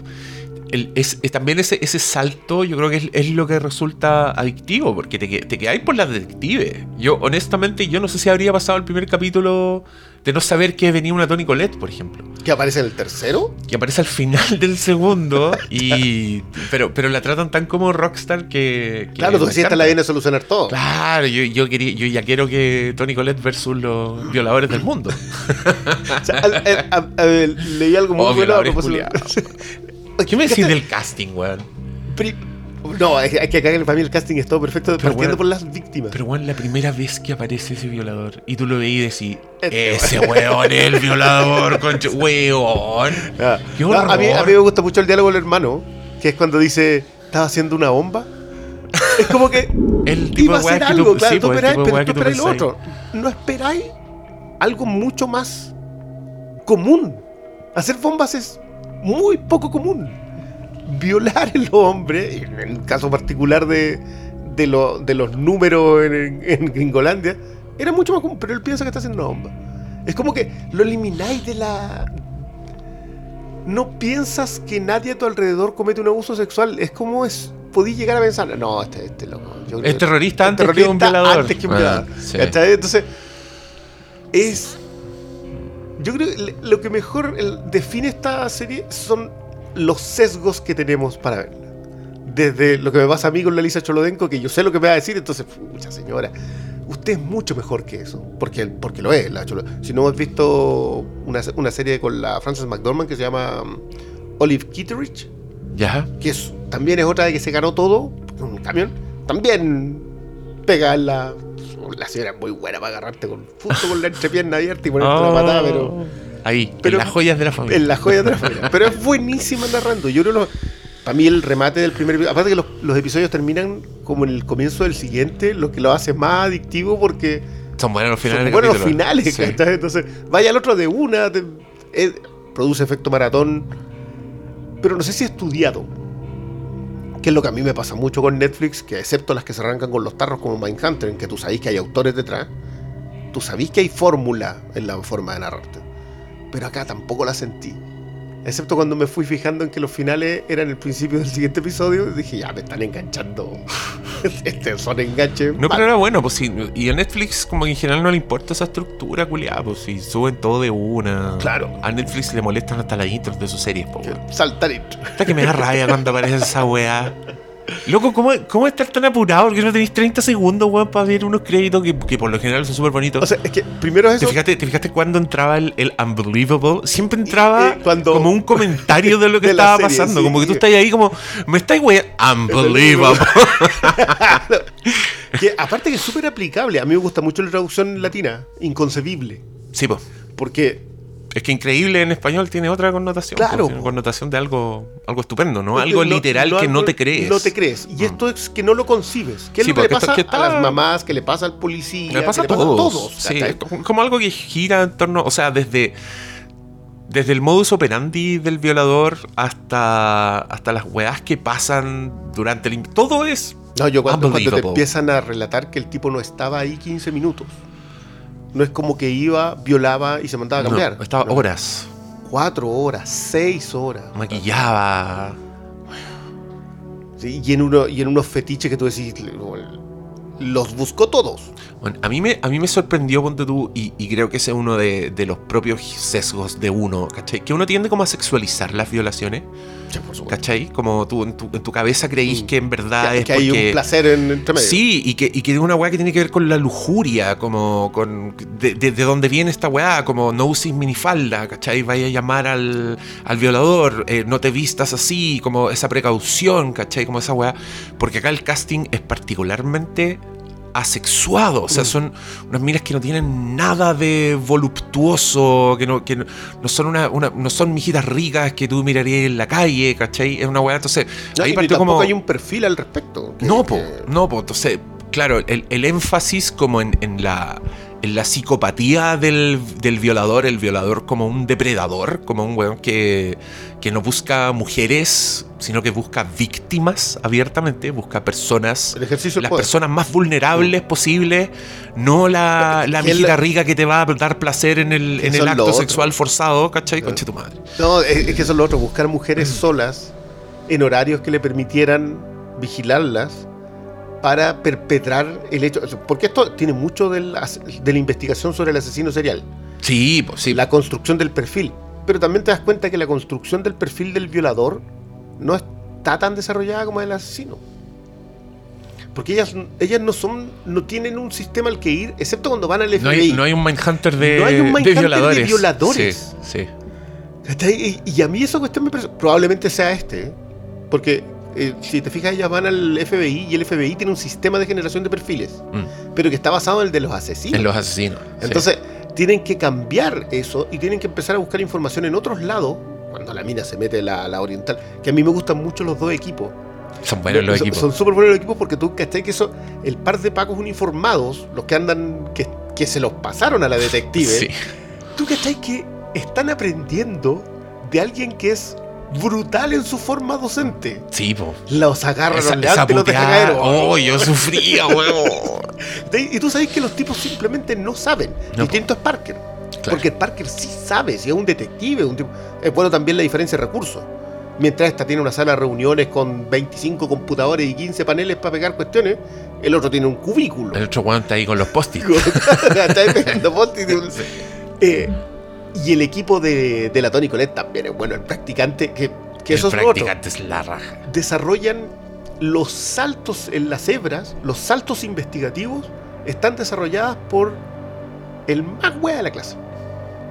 el- es, es también ese, ese salto yo creo que es, es lo que resulta adictivo, porque te, te quedáis por la detective. Yo, honestamente, yo no sé si habría pasado el primer capítulo de no saber que venía una Tony Colette, por ejemplo. Que aparece en el tercero. Que aparece al final del segundo y... pero, pero la tratan tan como rockstar que... que Claro, tú decías, esta la viene a solucionar todo. Claro, yo, yo, quería, yo ya quiero que Tony Colette versus los violadores del mundo. O sea, al- al- a- a- leí algo muy Oh, bueno. ¿Qué me decís del casting, weón? No, es que- acá para mí el casting es todo perfecto, Pero partiendo bueno, por las víctimas. Pero, weón, la primera vez que aparece ese violador y tú lo veías y decís, Este ese weón es el violador, concho, weón. Ah. Qué No, a, mí, horror. a mí me gusta mucho el diálogo del hermano, que es cuando dice, estaba haciendo una bomba. Es como que El tipo iba a hacer algo, tú, claro, sí, tú pues, esperáis, pero tú esperáis lo otro. No esperáis algo mucho más común. Hacer bombas es muy poco común. Violar el hombre, en el caso particular de, de, lo- de los números en, en Gringolandia, era mucho más común, pero él piensa que está haciendo una bomba. Es como que lo elimináis de la... No piensas que nadie a tu alrededor comete un abuso sexual. Es como es... Podí llegar a pensar, no, este, este loco. yo Es terrorista es antes que un terrorista violador. antes que un Ah. Entonces, es. Yo creo que lo que mejor define esta serie son los sesgos que tenemos para verla. Desde lo que me pasa a mí con la Lisa Cholodenko, que yo sé lo que me va a decir, entonces, pucha señora, usted es mucho mejor que eso, porque, porque lo es. La Cholo- si no hemos visto una, una serie con la Frances McDormand que se llama um, Olive Kitteridge, Ya. que es, también es otra de que se ganó todo un camión, también pega en la. La señora es muy buena para agarrarte con, justo con la entrepierna abierta y ponerte una patada, pero Ahí, pero- en las joyas de la familia. en la joya de la familia. Pero es buenísima narrando. Yo creo que para mí el remate del primer episodio, aparte que los, los episodios terminan como en el comienzo del siguiente, lo que lo hace más adictivo porque Son buenos los finales. son buenos los finales. Entonces, vaya al otro de una, te- eh, produce efecto maratón, pero no sé si estudiado. Que es lo que a mí me pasa mucho con Netflix, que excepto las que se arrancan con los tarros como Mindhunter, en que tú sabís que hay autores detrás, tú sabís que hay fórmula en la forma de narrarte. Pero acá tampoco la sentí. Excepto cuando me fui fijando en que los finales eran el principio del siguiente episodio, dije, ya me están enganchando. este son enganches. No, mal. pero era bueno, pues sí. Y a Netflix, como que en general no le importa esa estructura, culiada, pues si suben todo de una. Claro. A Netflix le molestan hasta las intros de sus series, po. Saltar intro. Hasta que me da rabia cuando aparece esa weá. Loco, ¿cómo, ¿cómo estar tan apurado? Porque no tenéis 30 segundos, weón, para ver unos créditos que, que por lo general son súper bonitos. O sea, es que primero es ¿Te eso. fijaste, ¿Te fijaste cuando entraba el, el Unbelievable? Siempre entraba Eh, cuando- como un comentario de lo que de estaba serie, pasando. sí. Como que tú estás ahí como, me estáis weón. Unbelievable. que aparte que es súper aplicable. A mí me gusta mucho la traducción latina, inconcebible. sí, pues. Porque Es que increíble en español tiene otra connotación. Claro, pues, tiene po. connotación de algo, algo estupendo, ¿no? Algo literal que no te crees. No te crees. Y Mm. esto es que no lo concibes. ¿Qué es Sí, lo que le porque esto- pasa que a las mamás? ¿Qué le pasa al policía? Me pasa a ¿qué le todos. Sí, como- algo que gira en torno, o sea, desde, desde el modus operandi del violador hasta, hasta las weás que pasan durante el... Todo es... No, yo cuando, cuando te empiezan a relatar que el tipo no estaba ahí 15 minutos. No es como que iba, violaba y se mandaba a no, cambiar. estaba No. horas, Cuatro horas, seis horas. maquillaba... Sí, y, en uno, y en unos fetiches que tú decís, los buscó todos. Bueno, a, mí me, a mí me sorprendió, ponte tú, y, y creo que ese es uno de, de los propios sesgos de uno, ¿cachai? Que uno tiende como a sexualizar las violaciones. Sí, por supuesto. ¿Cachai? Como tú en tu, en tu cabeza creís Mm. que en verdad Que, es que hay porque... un placer en, entre medio. Sí, y que, y que es una weá que tiene que ver con la lujuria, como con de, de, de dónde viene esta weá, como no uses minifalda, ¿cachai? Vaya a llamar al, al violador, eh, no te vistas así, como esa precaución, ¿cachai? Como esa weá. Porque acá el casting es particularmente asexuado, o sea, Mm. son unas minas que no tienen nada de voluptuoso, que no, que no, no son una, una- no son mijitas ricas que tú mirarías en la calle, ¿cachai? Es una weá, entonces No, ahí partió como... hay un perfil al respecto. que- No, po, que- no, po. Entonces, claro, el, el énfasis como en, en la, la psicopatía del, del violador, el violador como un depredador, como un weón que, que no busca mujeres, sino que busca víctimas abiertamente, busca personas, El ejercicio del las poder. personas más vulnerables posibles, no la, la mijita rica que te va a dar placer en el, en el acto sexual forzado, ¿cachai? Conche tu madre. No, es, es que eso es lo otro, buscar mujeres solas en horarios que le permitieran vigilarlas para perpetrar el hecho. Porque esto tiene mucho del de la investigación sobre el asesino serial, Sí, pues sí. la construcción del perfil. Pero también te das cuenta que la construcción del perfil del violador no está tan desarrollada como el asesino. Porque ellas, ellas no son, no tienen un sistema al que ir, excepto cuando van al FBI. no, hay, no hay un Mindhunter de, No hay un de Mindhunter de violadores. violadores. Sí, sí. Y, y a mí esa cuestión me parece. Probablemente sea este. ¿eh? Porque eh, si te fijas, ellas van al FBI y el FBI tiene un sistema de generación de perfiles. Mm. Pero que está basado en el de los asesinos. En los asesinos. sí. Entonces, tienen que cambiar eso y tienen que empezar a buscar información en otros lados. Cuando la mina se mete la, la oriental. Que a mí me gustan mucho los dos equipos. son buenos los Son- equipos. Son súper buenos los equipos porque tú, ¿cachai? Que eso, el par de pacos uniformados, los que andan, que, que se los pasaron a la detective. Sí. ¿Tú cachai que están aprendiendo de alguien que es brutal en su forma docente? Sí, po. Los agarran, Esa, los esa y los puteada. caer. Oh, yo sufría, huevo. Y tú sabes que los tipos simplemente no saben. No, Distinto es Parker. Claro. Porque Parker sí sabe, si es un detective. Un tipo... Es bueno también la diferencia de recursos. Mientras esta tiene una sala de reuniones con 25 computadores y 15 paneles para pegar cuestiones, el otro tiene un cubículo. El otro weón está ahí con los post-it. Está pegando post-it y un- Eh, y el equipo de, de la Tony Colette también es bueno. El practicante, que, que eso el es lo otro. practicante es la raja. Desarrollan los saltos en las hebras, los saltos investigativos, están desarrolladas por el más wea de la clase.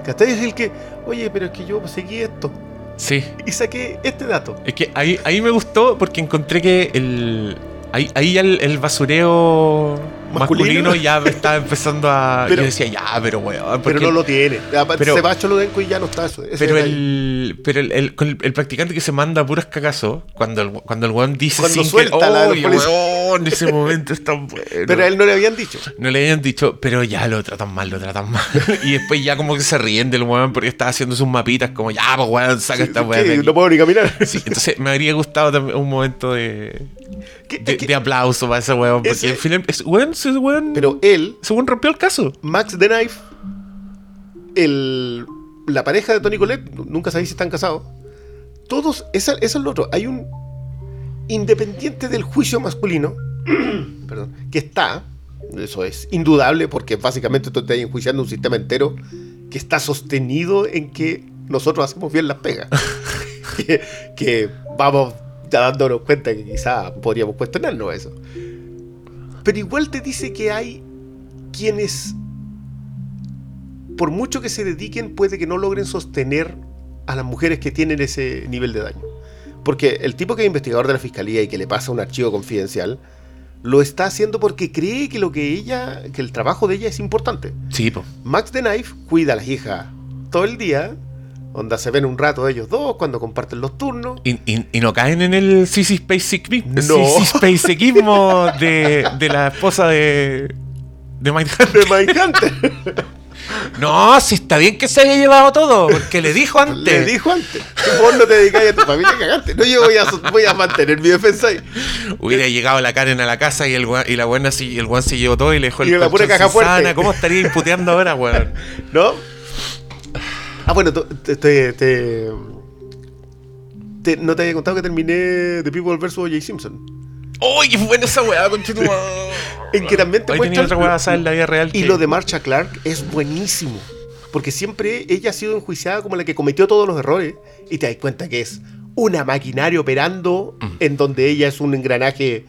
¿Cachai? Es el que, oye, pero es que yo seguí esto Sí. y saqué este dato. Es que ahí, ahí me gustó porque encontré que el. Ahí, ahí el basureo Masculino. masculino, ya estaba empezando a. Pero- yo decía, ya, pero weón. Pero no lo tiene. Pero- se va a Cholodenko y ya no está eso. Pero el, pero el, el, con el- el practicante que se manda a puros cagazos, cuando el, cuando el weón dice Cuando sin suelta que, la de los "Oye, policías". weón, ese momento es tan bueno. Pero a él no le habían dicho. No le habían dicho, pero ya lo tratan mal, lo tratan mal. y después ya como que se ríen del weón porque está haciendo sus mapitas, como ya, pues weón, saca esta weón. Aquí". No puedo ni caminar. Sí, entonces me habría gustado también un momento de, ¿Qué- de, qué- de aplauso para ese weón. Porque Ese- al final, ese weón, ese weón, Pero él, ese weón rompió el caso. Max the Knife, el, la pareja de Tony Colette, nunca sabéis si están casados. Todos, eso es lo otro. Hay un independiente del juicio masculino, perdón, que está, eso es indudable, porque básicamente tú estás enjuiciando un sistema entero que está sostenido en que nosotros hacemos bien las pegas. que, que vamos ya dándonos cuenta que quizá podríamos cuestionarnos eso. Pero igual te dice que hay quienes, por mucho que se dediquen, puede que no logren sostener a las mujeres que tienen ese nivel de daño. Porque el tipo que es investigador de la fiscalía y que le pasa un archivo confidencial, lo está haciendo porque cree que lo que ella, que el trabajo de ella es importante. Sí, po. Max the Knife cuida a las hijas todo el día, onda se ven un rato ellos dos cuando comparten los turnos. Y, y- y no caen en el Sissy Space No. Spaceismo de, de la esposa de. de Mindhunter. De Mindhunter. No, si está bien que se haya llevado todo, porque le dijo antes. Le dijo antes, vos no te dedicáis a tu familia, cagaste. No, yo voy a, voy a mantener mi defensa ahí. Hubiera llegado la Karen a la casa y el y la buena y el guan se llevó todo y le dejó el Y la pura caja fuerte. ¿Cómo estaría imputeando ahora, weón? ¿No? Ah, bueno, te, te- te- te- no te había contado que terminé The People vs. O.J. Simpson. ¡Uy, qué buena esa weá! En que también te muestran- otra weá en la vida real. Y que- lo de Marcha Clark es buenísimo. Porque siempre ella ha sido enjuiciada como la que cometió todos los errores. Y te das cuenta que es una maquinaria operando Mm. en donde ella es un engranaje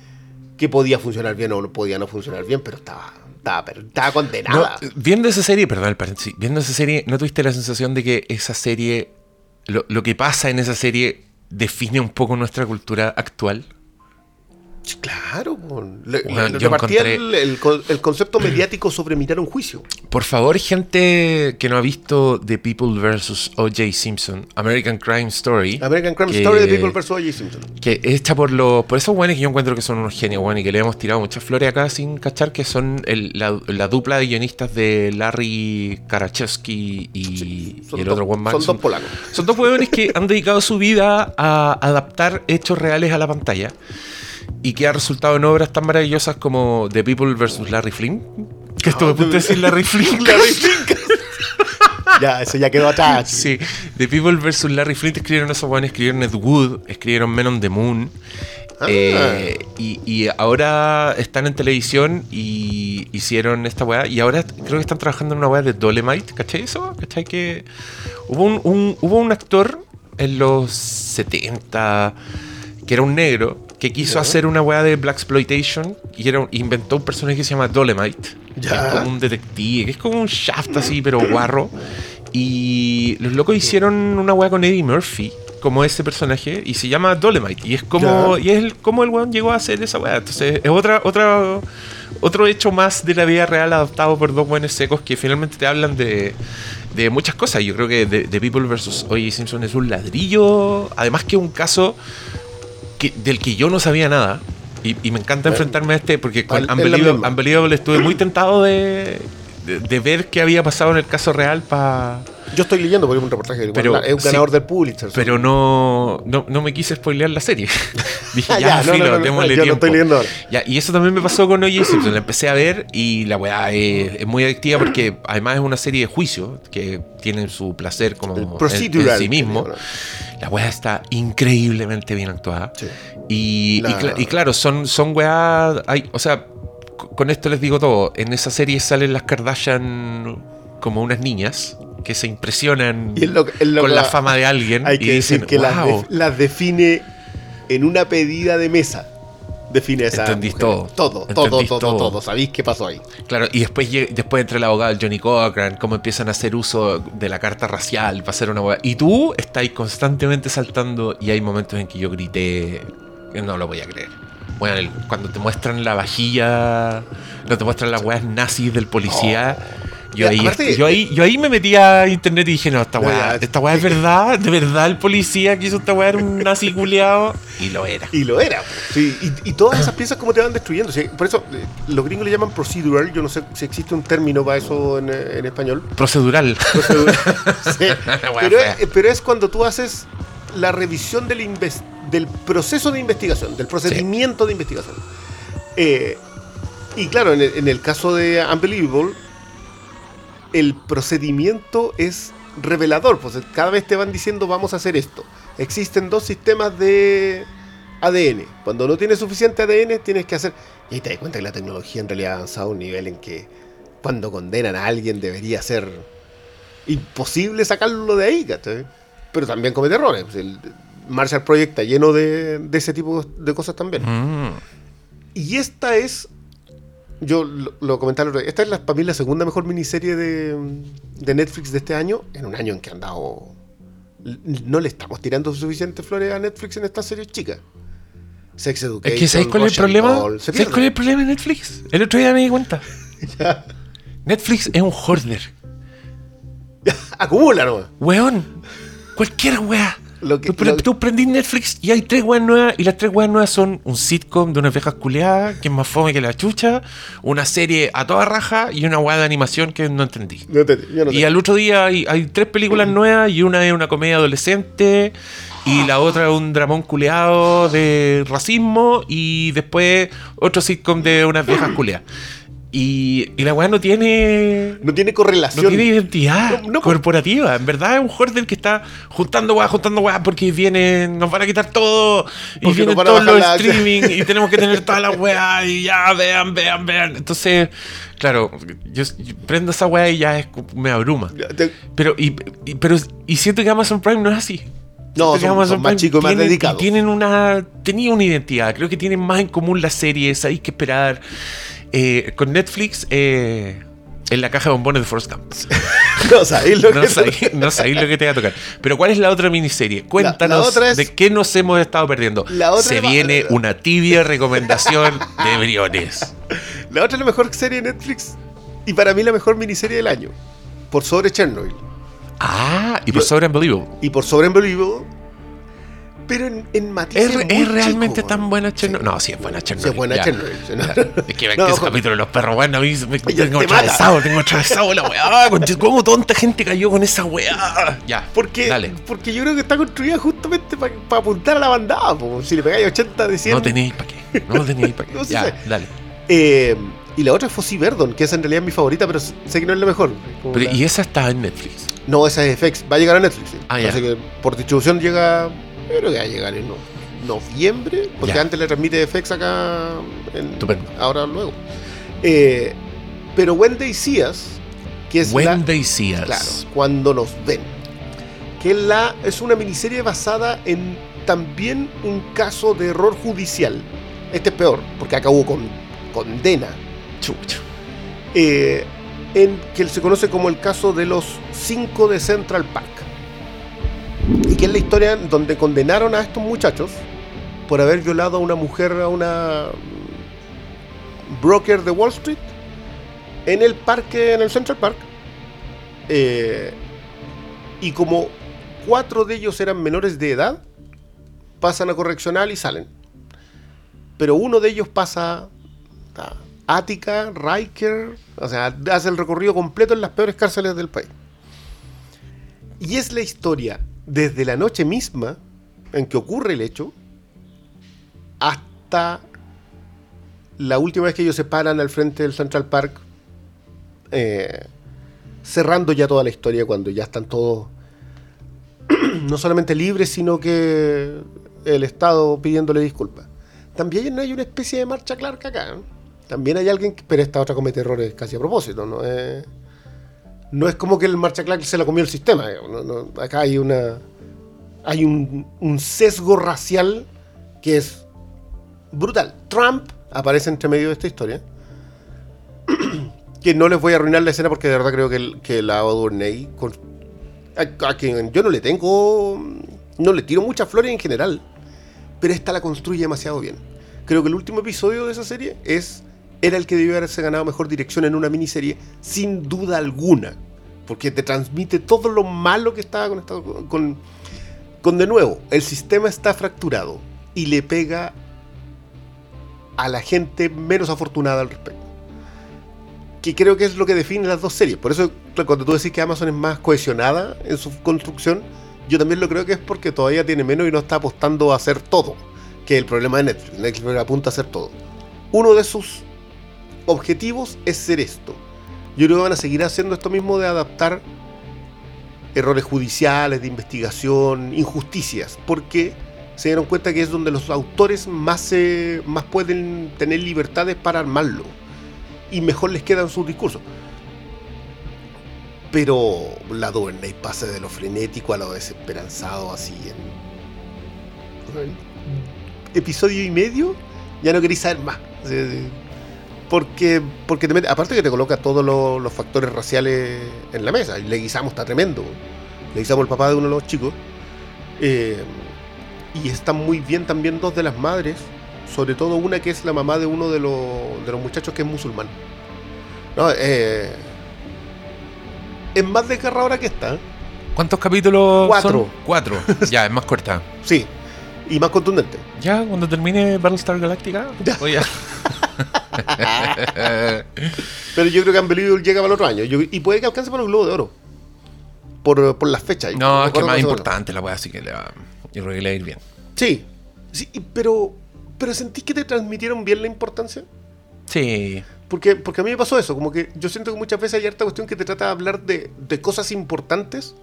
que podía funcionar bien o no podía no funcionar bien, pero estaba, estaba, condenada. viendo esa serie, perdón el paréntesis, viendo esa serie, ¿no tuviste la sensación de que esa serie, lo que pasa en esa serie define un poco nuestra cultura actual? Sí, Claro, po. Le- Bueno, le yo encontré- el, el el concepto mediático sobre mirar un juicio. Por favor, gente que no ha visto The People vs. O.J. Simpson, American Crime Story, American Crime que- Story de People vs. O.J. Simpson. que es hecha por los por esos buenos que yo encuentro que son unos genios, bueno, y que le hemos tirado muchas flores acá sin cachar, que son el- la, la dupla de guionistas de Larry Karachowski y, el otro buen man. Son dos polacos. Son dos huevones que han dedicado su vida a adaptar hechos reales a la pantalla y que ha resultado en obras tan maravillosas como The People vs. Larry Flynn. Que estuve a punto de decir Larry Flynn. Larry Flint. ya, eso ya quedó atrás. Sí, The People vs. Larry Flint escribieron esos buenos, escribieron Ed Wood, escribieron Men on the Moon. Ah. Eh, y, y ahora están en televisión y hicieron esta weá. Y ahora creo que están trabajando en una weá de Dolemite, ¿cachai eso? ¿cachai? Que hubo un, un- hubo un actor en los 70 que era un negro que quiso hacer una weá de Black Exploitation y era, inventó un personaje que se llama Dolemite. que es como un detective, que es como un shaft así, pero guarro. Y los locos hicieron una weá con Eddie Murphy, como ese personaje, y se llama Dolemite. Y es como, y es el- como el weón llegó a hacer esa weá. Entonces, es otra, otra, otro hecho más de la vida real adaptado por dos buenos secos que finalmente te hablan de, de muchas cosas. Yo creo que The, The People vs. O.J. Simpson es un ladrillo, además que un caso que- del que yo no sabía nada. Y, y me encanta Bueno, enfrentarme a este porque con al-. Unbelievable estuve muy tentado de, de, de ver qué había pasado en el caso real para... Yo estoy leyendo porque es un reportaje. igual, Pero, es un sí. ganador del Pulitzer. Pero no, no, no me quise spoilear la serie. Dije, Ah, ya, ya, filo, no, no, démosle yo lo tiempo. estoy leyendo ahora. Ya, y eso también me pasó con O.J. Simpson. La empecé a ver y la weá es, es muy adictiva porque además es una serie de juicio que tiene su placer como en- sí mismo. La weá está increíblemente bien actuada. Sí. Y, y La- cla- y claro, son, son weá. Hay, o sea, con esto les digo todo. En esa serie salen las Kardashian como unas niñas que se impresionan Y lo lo con la fama de alguien. Hay y que dicen, decir que las, "Wow". def- las define en una pedida de mesa. Define esa. Entendís todo. Todo, todo, Entendís todo, todo. todo, ¿Sabéis qué pasó ahí? Claro, y después, después entra el abogado Johnny Cochran, cómo empiezan a hacer uso de la carta racial para hacer una weá. Y tú estás constantemente saltando y hay momentos en que yo grité, no lo voy a creer. Bueno, el- cuando te muestran la vajilla, no te muestran las weas nazis del policía. Yo, Ya, ahí, aparte- yo, ahí, yo ahí me metí a internet y dije, no, esta weá, esta weá es verdad, de verdad el policía que hizo esta weá era un nazi culiado. Y lo era. Y lo era. Sí, y, y todas esas piezas como te van destruyendo. Sí, por eso eh, los gringos le llaman procedural. Yo no sé si existe un término para eso en, eh, en español. Procedural. Procedural. Sí. Pero, es, pero es cuando tú haces la revisión del, proceso de investigación, del procedimiento de investigación. Eh, y claro, en el, en el caso de Unbelievable, el procedimiento es revelador. Pues cada vez te van diciendo vamos a hacer esto. Existen dos sistemas de ADN. Cuando no tienes suficiente ADN, tienes que hacer. Y ahí te das cuenta que la tecnología en realidad ha avanzado a un nivel en que cuando condenan a alguien debería ser imposible sacarlo de ahí, ¿cachai? Pero también comete errores. Pues El Marshall Project está lleno de, de ese tipo de cosas también. Mm. Y esta es. Yo lo, lo comentaba el otro día, Esta es la, para mí la segunda mejor miniserie de, de Netflix de este año. En un año en que han dado. No le estamos tirando suficientes flores a Netflix en estas series chicas. Sex Education. Es que ¿sabes cuál es el problema? Doll, se ¿Sabes pierde. cuál es el problema de Netflix? El otro día me di cuenta. Netflix es un hoarder. Acumula, ¿no? Weón. Cualquier weá. Lo que- tú, lo- tú prendís Netflix y hay tres weas nuevas. Y las tres weas nuevas son un sitcom de unas viejas culiadas, que es más fome que la chucha. Una serie a toda raja y una weá de animación que no entendí. No te- yo no Y al otro día hay, hay tres películas nuevas y una es una comedia adolescente y la otra es un dramón culeado de racismo y después otro sitcom de unas viejas culeadas. Y, y la weá no tiene... no tiene No correlación. tiene identidad No, no, corporativa. En verdad es un hoarder que está juntando weá, juntando weá porque vienen, nos van a quitar todo. Y vienen todos los la- streaming y tenemos que tener todas las weá y ya, vean, vean, vean. Entonces, claro, yo, yo prendo esa weá y ya es, me abruma. Pero y, y- pero, y siento que Amazon Prime no es así. No, son- Amazon son más chicos y más dedicados. Tienen una. Tenía una identidad. Creo que tienen más en común las series. Hay que esperar. Eh, con Netflix, eh, en la caja de bombones de Forrest Gump. No sabéis lo No no lo que te va a tocar. Pero ¿cuál es la otra miniserie? Cuéntanos la otra es- de qué nos hemos estado perdiendo. La otra Se viene una tibia recomendación de Briones. La otra es la mejor serie de Netflix y para mí la mejor miniserie del año. Por sobre Chernobyl. Ah, y por Yo- sobre Unbelievable. Y por sobre Unbelievable. Pero en, en matices ¿Es, muy es realmente tan buena Chernobyl? No, sí es buena Chernobyl. Sí, es buena ya. Chernobyl. Es que, No, que ese capítulo de los perros, bueno, a mí me, tengo te mata. atravesado, tengo atravesado la weá. ¿Cómo tanta gente cayó con esa weá? Ya, Porque, dale. porque yo creo que está construida justamente para apuntar a la bandada. po. Si le pegáis 80 de 100. No tenéis para qué. No tenéis para qué. No sé. ya, dale. Eh, y la otra es Fossi Verdon, que es en realidad mi favorita, pero sé que no es la mejor. Como Pero, la- y esa está en Netflix. No, esa es FX. Va a llegar a Netflix. sí. Ah, ya. Que por distribución llega. Yo creo que va a llegar en no- noviembre. Porque Ya. antes le transmite FX acá. En. Ahora luego. Eh, pero Wendy Cías, que es la. Wendy Sears. Claro, cuando nos ven. Que es la, es una miniserie basada en también un caso de error judicial. Este es peor, porque acabó con condena. Chucha. eh, en que se conoce como el caso de los cinco de Central Park. Y que es la historia donde condenaron a estos muchachos por haber violado a una mujer, a una mm, broker de Wall Street, en el parque, en el Central Park. Eh, y como cuatro de ellos eran menores de edad, pasan a correccional y salen. Pero uno de ellos pasa a Ática, Riker, o sea, hace el recorrido completo en las peores cárceles del país. Y es la historia desde la noche misma en que ocurre el hecho hasta la última vez que ellos se paran al frente del Central Park, eh, cerrando ya toda la historia cuando ya están todos no solamente libres, sino que el Estado pidiéndole disculpas. También hay una especie de marcha Clark acá. ¿no? También hay alguien, que, pero esta otra comete errores casi a propósito, ¿no? Es, no es como que el marcha Clark se la comió el sistema. No, acá hay una. Hay un, sesgo racial que es brutal. Trump aparece entre medio de esta historia. que no les voy a arruinar la escena porque de verdad creo que, la Odurney, con a, a quien yo no le tengo. No le tiro muchas flores en general. Pero esta la construye demasiado bien. Creo que el último episodio de esa serie es. Era el que debió haberse ganado mejor dirección en una miniserie, sin duda alguna. Porque te transmite todo lo malo que estaba con. con, con de nuevo, el sistema está fracturado y le pega a la gente menos afortunada al respecto que creo que es lo que define las dos series. Por eso, cuando tú decís que Amazon es más cohesionada en su construcción, yo también lo creo que es porque todavía tiene menos y no está apostando a hacer todo, que el problema de Netflix. Netflix apunta a hacer todo. Uno de sus objetivos es ser esto. Yo creo que van a seguir haciendo esto mismo de adaptar errores judiciales, de investigación, injusticias, porque se dieron cuenta que es donde los autores más, más pueden tener libertades para armarlo y mejor les quedan sus discursos. Pero la Duvernay pasa de lo frenético a lo desesperanzado así en episodio y medio, ya no queréis saber más. Porque, porque te mete- aparte que te coloca todos los, los factores raciales en la mesa. Y Leguizamo está tremendo. Leguizamo el papá de uno de los chicos. Eh, y están muy bien también dos de las madres. Sobre todo una que es la mamá de uno de los, de los muchachos que es musulmán. No, eh, es más desgarradora que esta. ¿eh? ¿Cuántos capítulos? Cuatro. son? Cuatro. Ya, es más corta. Sí. Y más contundente. Ya, cuando termine Battlestar Galactica, Ya. voy a. Pero yo creo que Unbelievable llega para el otro año. Yo- y puede que alcance para el Globo de Oro. Por, por las fechas. no, es que más importante la weá, así que le va. Yo creo que le va a ir bien. Sí. sí pero, pero sentís que te transmitieron bien la importancia. Sí. Porque, porque a mí me pasó eso, como que yo siento que muchas veces hay harta cuestión que te trata de hablar de, de cosas importantes,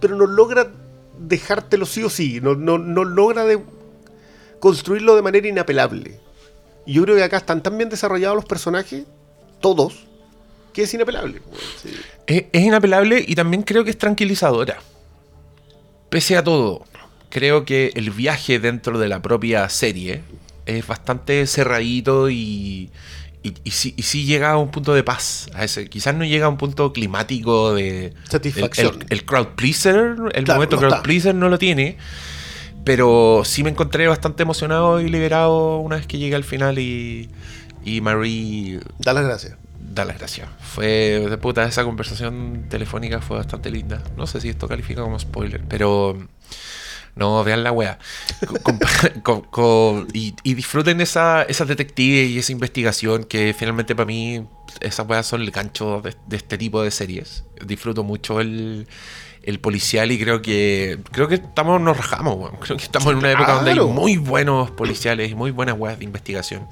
pero no logra dejártelo sí o sí, no, no, no logra de construirlo de manera inapelable. Y yo creo que acá están tan bien desarrollados los personajes, todos, que es inapelable. Sí. Es, es inapelable y también creo que es tranquilizadora. pese a todo, creo que el viaje dentro de la propia serie es bastante cerradito y, y, y sí, y sí llega a un punto de paz. A ese, quizás no llega a un punto climático de... Satisfacción. El, el- el crowd pleaser, el Claro, momento no crowd está. pleaser no lo tiene. Pero sí me encontré bastante emocionado y liberado una vez que llegué al final y, y Marie Da las gracias. da las gracias. Fue de puta, esa conversación telefónica fue bastante linda. No sé si esto califica como spoiler, pero no, vean la wea. Con- con- con- y, y disfruten esa, esa detective y esa investigación que finalmente para mí esas weas son el gancho de, de este tipo de series. Disfruto mucho el, el policial y creo que creo que estamos nos rajamos, weón. Creo que estamos en una época donde hay muy buenos policiales y muy buenas weas de investigación.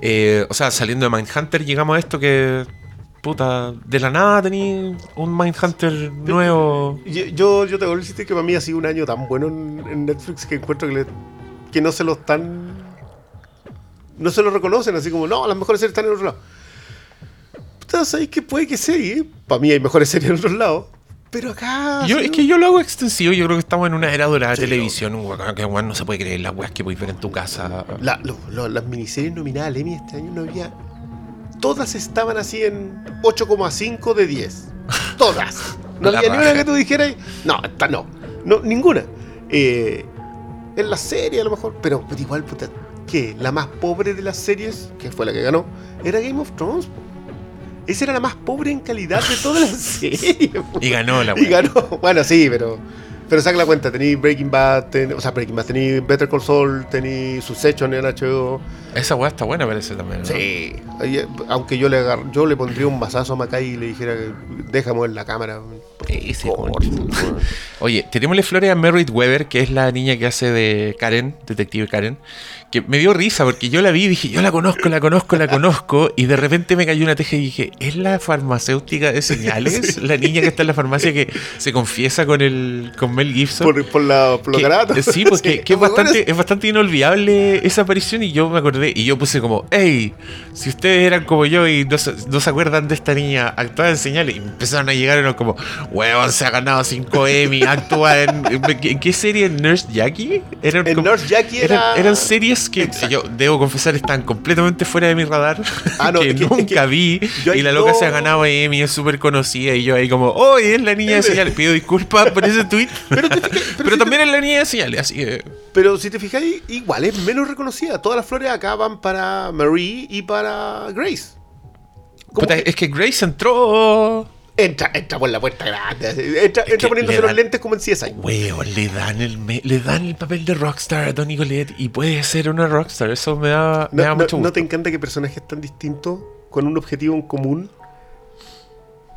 Eh, o sea, saliendo de Mindhunter llegamos a esto que puta, de la nada tenía un Mindhunter nuevo. Yo, yo, yo te vuelvo a decir que para mí ha sido un año tan bueno en, en Netflix que encuentro que, le- que no se lo están. No se lo reconocen, así como, no, las mejores series están en otro lado. Puta, ¿sabéis que puede que? ¿eh? Para mí hay mejores series en otros lados. Pero acá. Yo, sí, es que yo lo hago extensivo, yo creo que estamos en una era dorada de Sí, televisión, que weón, no se puede creer las weas que podéis ver en tu casa. la- lo- lo- las miniseries nominadas al Emmy este año no había. Todas estaban así en 8,5 de 10. Todas. No había ni una que tú dijeras. No, esta no. no ninguna. Eh, en la serie a lo mejor. Pero, pero igual, puta. que La más pobre de las series, que fue la que ganó, era Game of Thrones. Esa era la más pobre en calidad de todas las series. Y ganó la Y wea. ganó. Bueno, sí, pero. Pero saca la cuenta, tenéis Breaking Bad, ten- o sea, Breaking Bad, tenéis Better Call Saul, tenéis Succession en HBO. Esa wea está buena, parece también. ¿no? Sí. Aunque yo le agar- yo le pondría un mazazo a Macay y le dijera que déjame en la cámara. Favor. Oye, tenémosle flores a Merritt Weber, que es la niña que hace de Karen, detective Karen, que me dio risa porque yo la vi y dije, yo la conozco, la conozco, la conozco, y de repente me cayó una teja y dije, ¿es la farmacéutica de señales? La niña que está en la farmacia que se confiesa con el con Mel Gibson. Por, por la, por Que- garabatos. Sí, porque que es, bastante, es bastante inolvidable esa aparición y yo me acordé y yo puse como, hey, si ustedes eran como yo y no se, no se acuerdan de esta niña, actuaba en señales y empezaron a llegar y como, huevón, se ha ganado 5 Emmy, actúa en, en, ¿en qué serie? ¿Nurse Jackie? Eran En Nurse Jackie era. eran series que yo debo confesar están completamente fuera de mi radar, Ah, no, que nunca vi y la loca se ha ganado Emmy, es súper conocida y yo ahí como, oh, es la niña de señales, pido disculpas por ese tweet. Pero, te fijas- Pero, si te- también es la niña de señales, así que. pero si te fijáis, igual es menos reconocida. Todas las flores acá van para Marie y para Grace. Puta, es que Grace entró. Entra, entra por la puerta grande. Entra, Es entra poniéndose le los dan- lentes como en CSI. Weón, le dan el me- le dan el papel de rockstar a Tony Colette y puede ser una rockstar. Eso me da, me ¿No, da no- mucho no gusto. te encanta que personajes tan distintos, con un objetivo en común,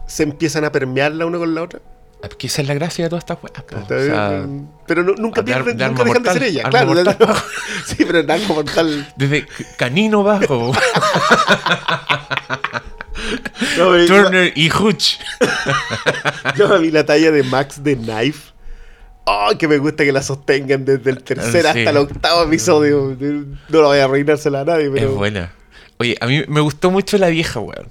se empiezan a permear la una con la otra? Es que esa es la gracia de todas estas weas. O sea, pero no- nunca pierden, de nunca dejan de ser ella. arma Claro, mortal. sí, pero en arma mortal. desde canino bajo, No, Turner y Hutch. Yo me vi la talla de Max de Knife. Oh, que me gusta que la sostengan desde el tercer Sí. hasta el octavo episodio. No lo voy a arruinársela a nadie, Es buena. Oye, a mí me gustó mucho la vieja, weón.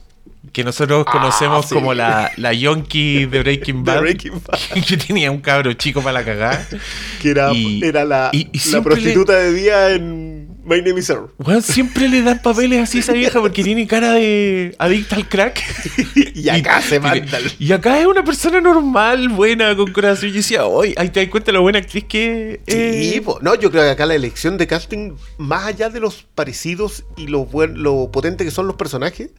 Que nosotros conocemos sí. como la, la yonki de Breaking De Bad. Breaking Bad. que tenía un cabro chico para la cagada. Que era, Y- era la, y- y la prostituta de día en My Name is Earl. Weón, siempre le dan papeles así a esa vieja porque tiene cara de adicta al crack. Y acá se manda. Y acá es una persona normal, buena, con corazón. Y decía, oye, ahí te das cuenta la buena actriz que Sí, eh, no, yo creo que acá la elección de casting, más allá de los parecidos y lo, buen, lo potente que son los personajes,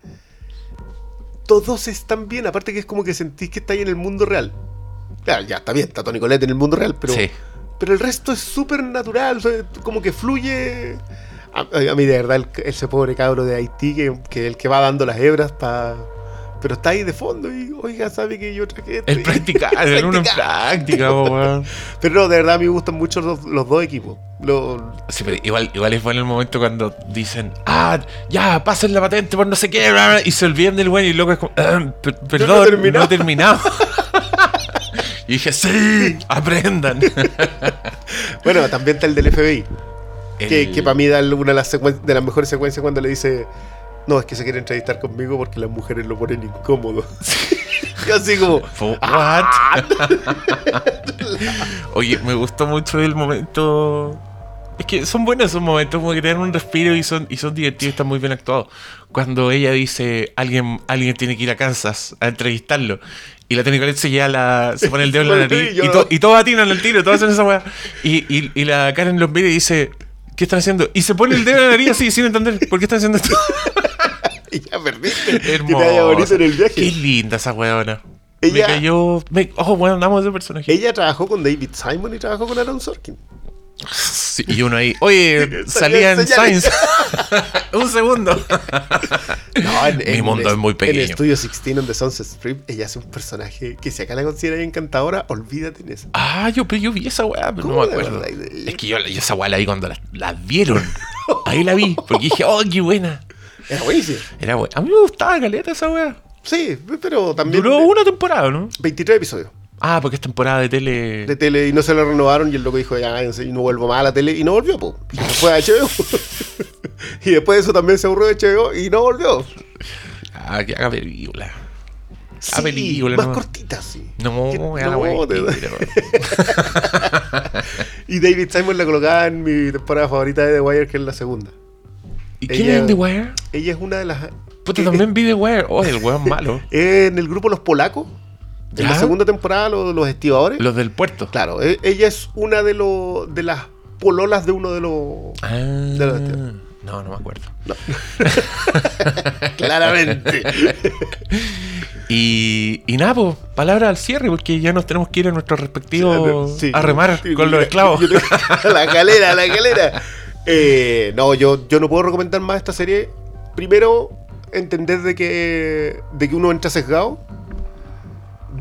todos están bien. Aparte que es como que sentís que estáis en el mundo real. Claro, ya está bien, está Tony Colette en el mundo real, pero, Sí. Pero el resto es súper natural, o sea, como que fluye. A, a mí, de verdad, el- ese pobre cabro de Haití, que, que el que va dando las hebras para. Pero está ahí de fondo y, oiga, sabe que yo traje esto. El practicar, el uno en práctica, po. Pero no, de verdad, a mí me gustan mucho los, los dos equipos. Lo- Sí, pero igual, igual es bueno el momento cuando dicen, ah, ya, pasen la patente por no sé qué, bla, bla", y se olvidan del weón y loco es como, "Ah, per- perdón, no he terminado". he terminado. Y dije, sí, aprendan. Bueno, también está el del FBI, que, El- que para mí da una de las, secuen- de las mejores secuencias cuando le dice, no, es que se quiere entrevistar conmigo porque las mujeres lo ponen incómodo. Así como. Fo- "Ah". Oye, me gustó mucho el momento. Es que son buenos esos momentos, como que te dan un respiro y son, y son divertidos, están muy bien actuados. Cuando ella dice, alguien, alguien tiene que ir a Kansas a entrevistarlo. Y la Tony Collette se, lleva la, se pone el dedo en la nariz. Y, to- y todos atinan al tiro, todos hacen esa weá. Y, y, y la Karen los mira y dice, ¿qué están haciendo? Y se pone el dedo en la nariz así, sin entender, ¿por qué están haciendo esto? Y ya perdiste. Que te Hermoso. vaya bonito en el viaje. Qué linda esa weona. Ella- Me cayó. Me, oh, bueno, andamos de personaje. Ella trabajó con David Simon y trabajó con Aaron Sorkin. Sí, y uno ahí, oye, salía en. Science. Un segundo. No, en, Mi mundo es muy pequeño. En Studio 16 en The Sunset Strip, ella hace un personaje que si acá la consideras encantadora, olvídate en eso. Ah, yo, pero yo vi esa weá, pero no ¿Cómo me acuerdo. Es que yo, yo esa weá la vi cuando la, la vieron. Ahí la vi, porque dije, oh, qué buena. Era buenísimo. Era buena. A mí me gustaba caleta esa weá. Sí, pero también. Duró una temporada, ¿no? 23 episodios Ah, porque es temporada de tele. de tele y no se lo renovaron y el loco dijo, ya, y no vuelvo más a la tele y no volvió, po. Y fue a HBO. y después de eso también se aburrió de HBO y no volvió. Ah, que haga película. Sí, película, más no. cortita, sí. No, Que- no, quiero. Y David Simon la colocaba en mi temporada favorita de The Wire, que es la segunda. ¿Y quién es en The Wire? Ella es una de las. Puta, también vi The Wire. Oh, el weón malo. en el grupo Los Polacos. En la segunda temporada, los, los estibadores. Los del puerto. Claro, e- ella es una de, los de las pololas de uno de los. Ah, los no, no me acuerdo. Claramente. Y, y nada, pues, palabra al cierre, porque ya nos tenemos que ir a nuestros respectivos Sí. a remar Sí, con los yo- esclavos. yo- la galera, la galera. Eh, no, yo, yo no puedo recomendar más esta serie. Primero, entender de que, de que uno entra sesgado.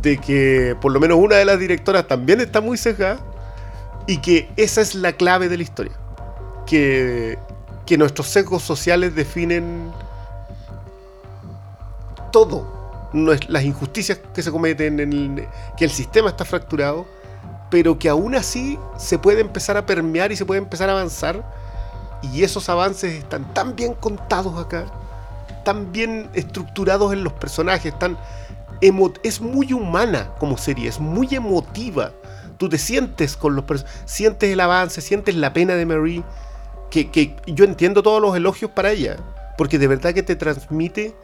De que por lo menos una de las directoras también está muy sesgada. Y que esa es la clave de la historia. Que, que nuestros sesgos sociales definen todo. Las injusticias que se cometen, que el sistema está fracturado, pero que aún así se puede empezar a permear y se puede empezar a avanzar. Y esos avances están tan bien contados acá, tan bien estructurados en los personajes, tan es muy humana como serie, es muy emotiva. Tú te sientes con los personajes, sientes el avance, sientes la pena de Marie, que, que yo entiendo todos los elogios para ella, porque de verdad que te transmite.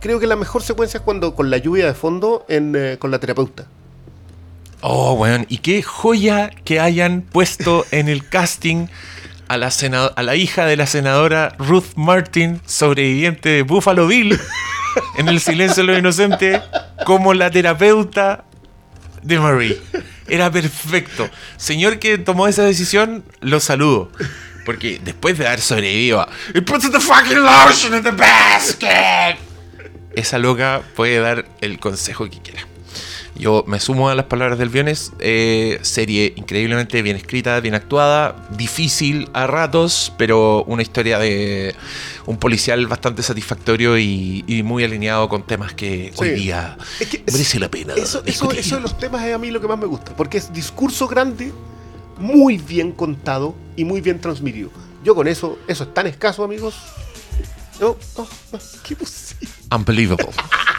Creo que la mejor secuencia es cuando con la lluvia de fondo en, eh, con la terapeuta. Oh, weón, y qué joya que hayan puesto en el casting a la, a la hija de la senadora Ruth Martin, sobreviviente de Buffalo Bill, en El Silencio de los Inocentes, como la terapeuta de Marie. Era perfecto. Señor que tomó esa decisión, lo saludo. Porque después de haber sobrevivido a It puts the fucking lotion in the basket. Esa loca puede dar el consejo que quiera. Yo me sumo a las palabras del Viones. eh, serie increíblemente bien escrita, bien actuada, difícil a ratos, pero una historia de un policial bastante satisfactorio y, y muy alineado con temas que hoy Sí. día Es que merece la pena. Eso, eso, eso de los temas es a mí lo que más me gusta, porque es discurso grande, muy bien contado y muy bien transmitido. Yo con eso, eso es tan escaso, amigos. No, no, no, qué. Unbelievable.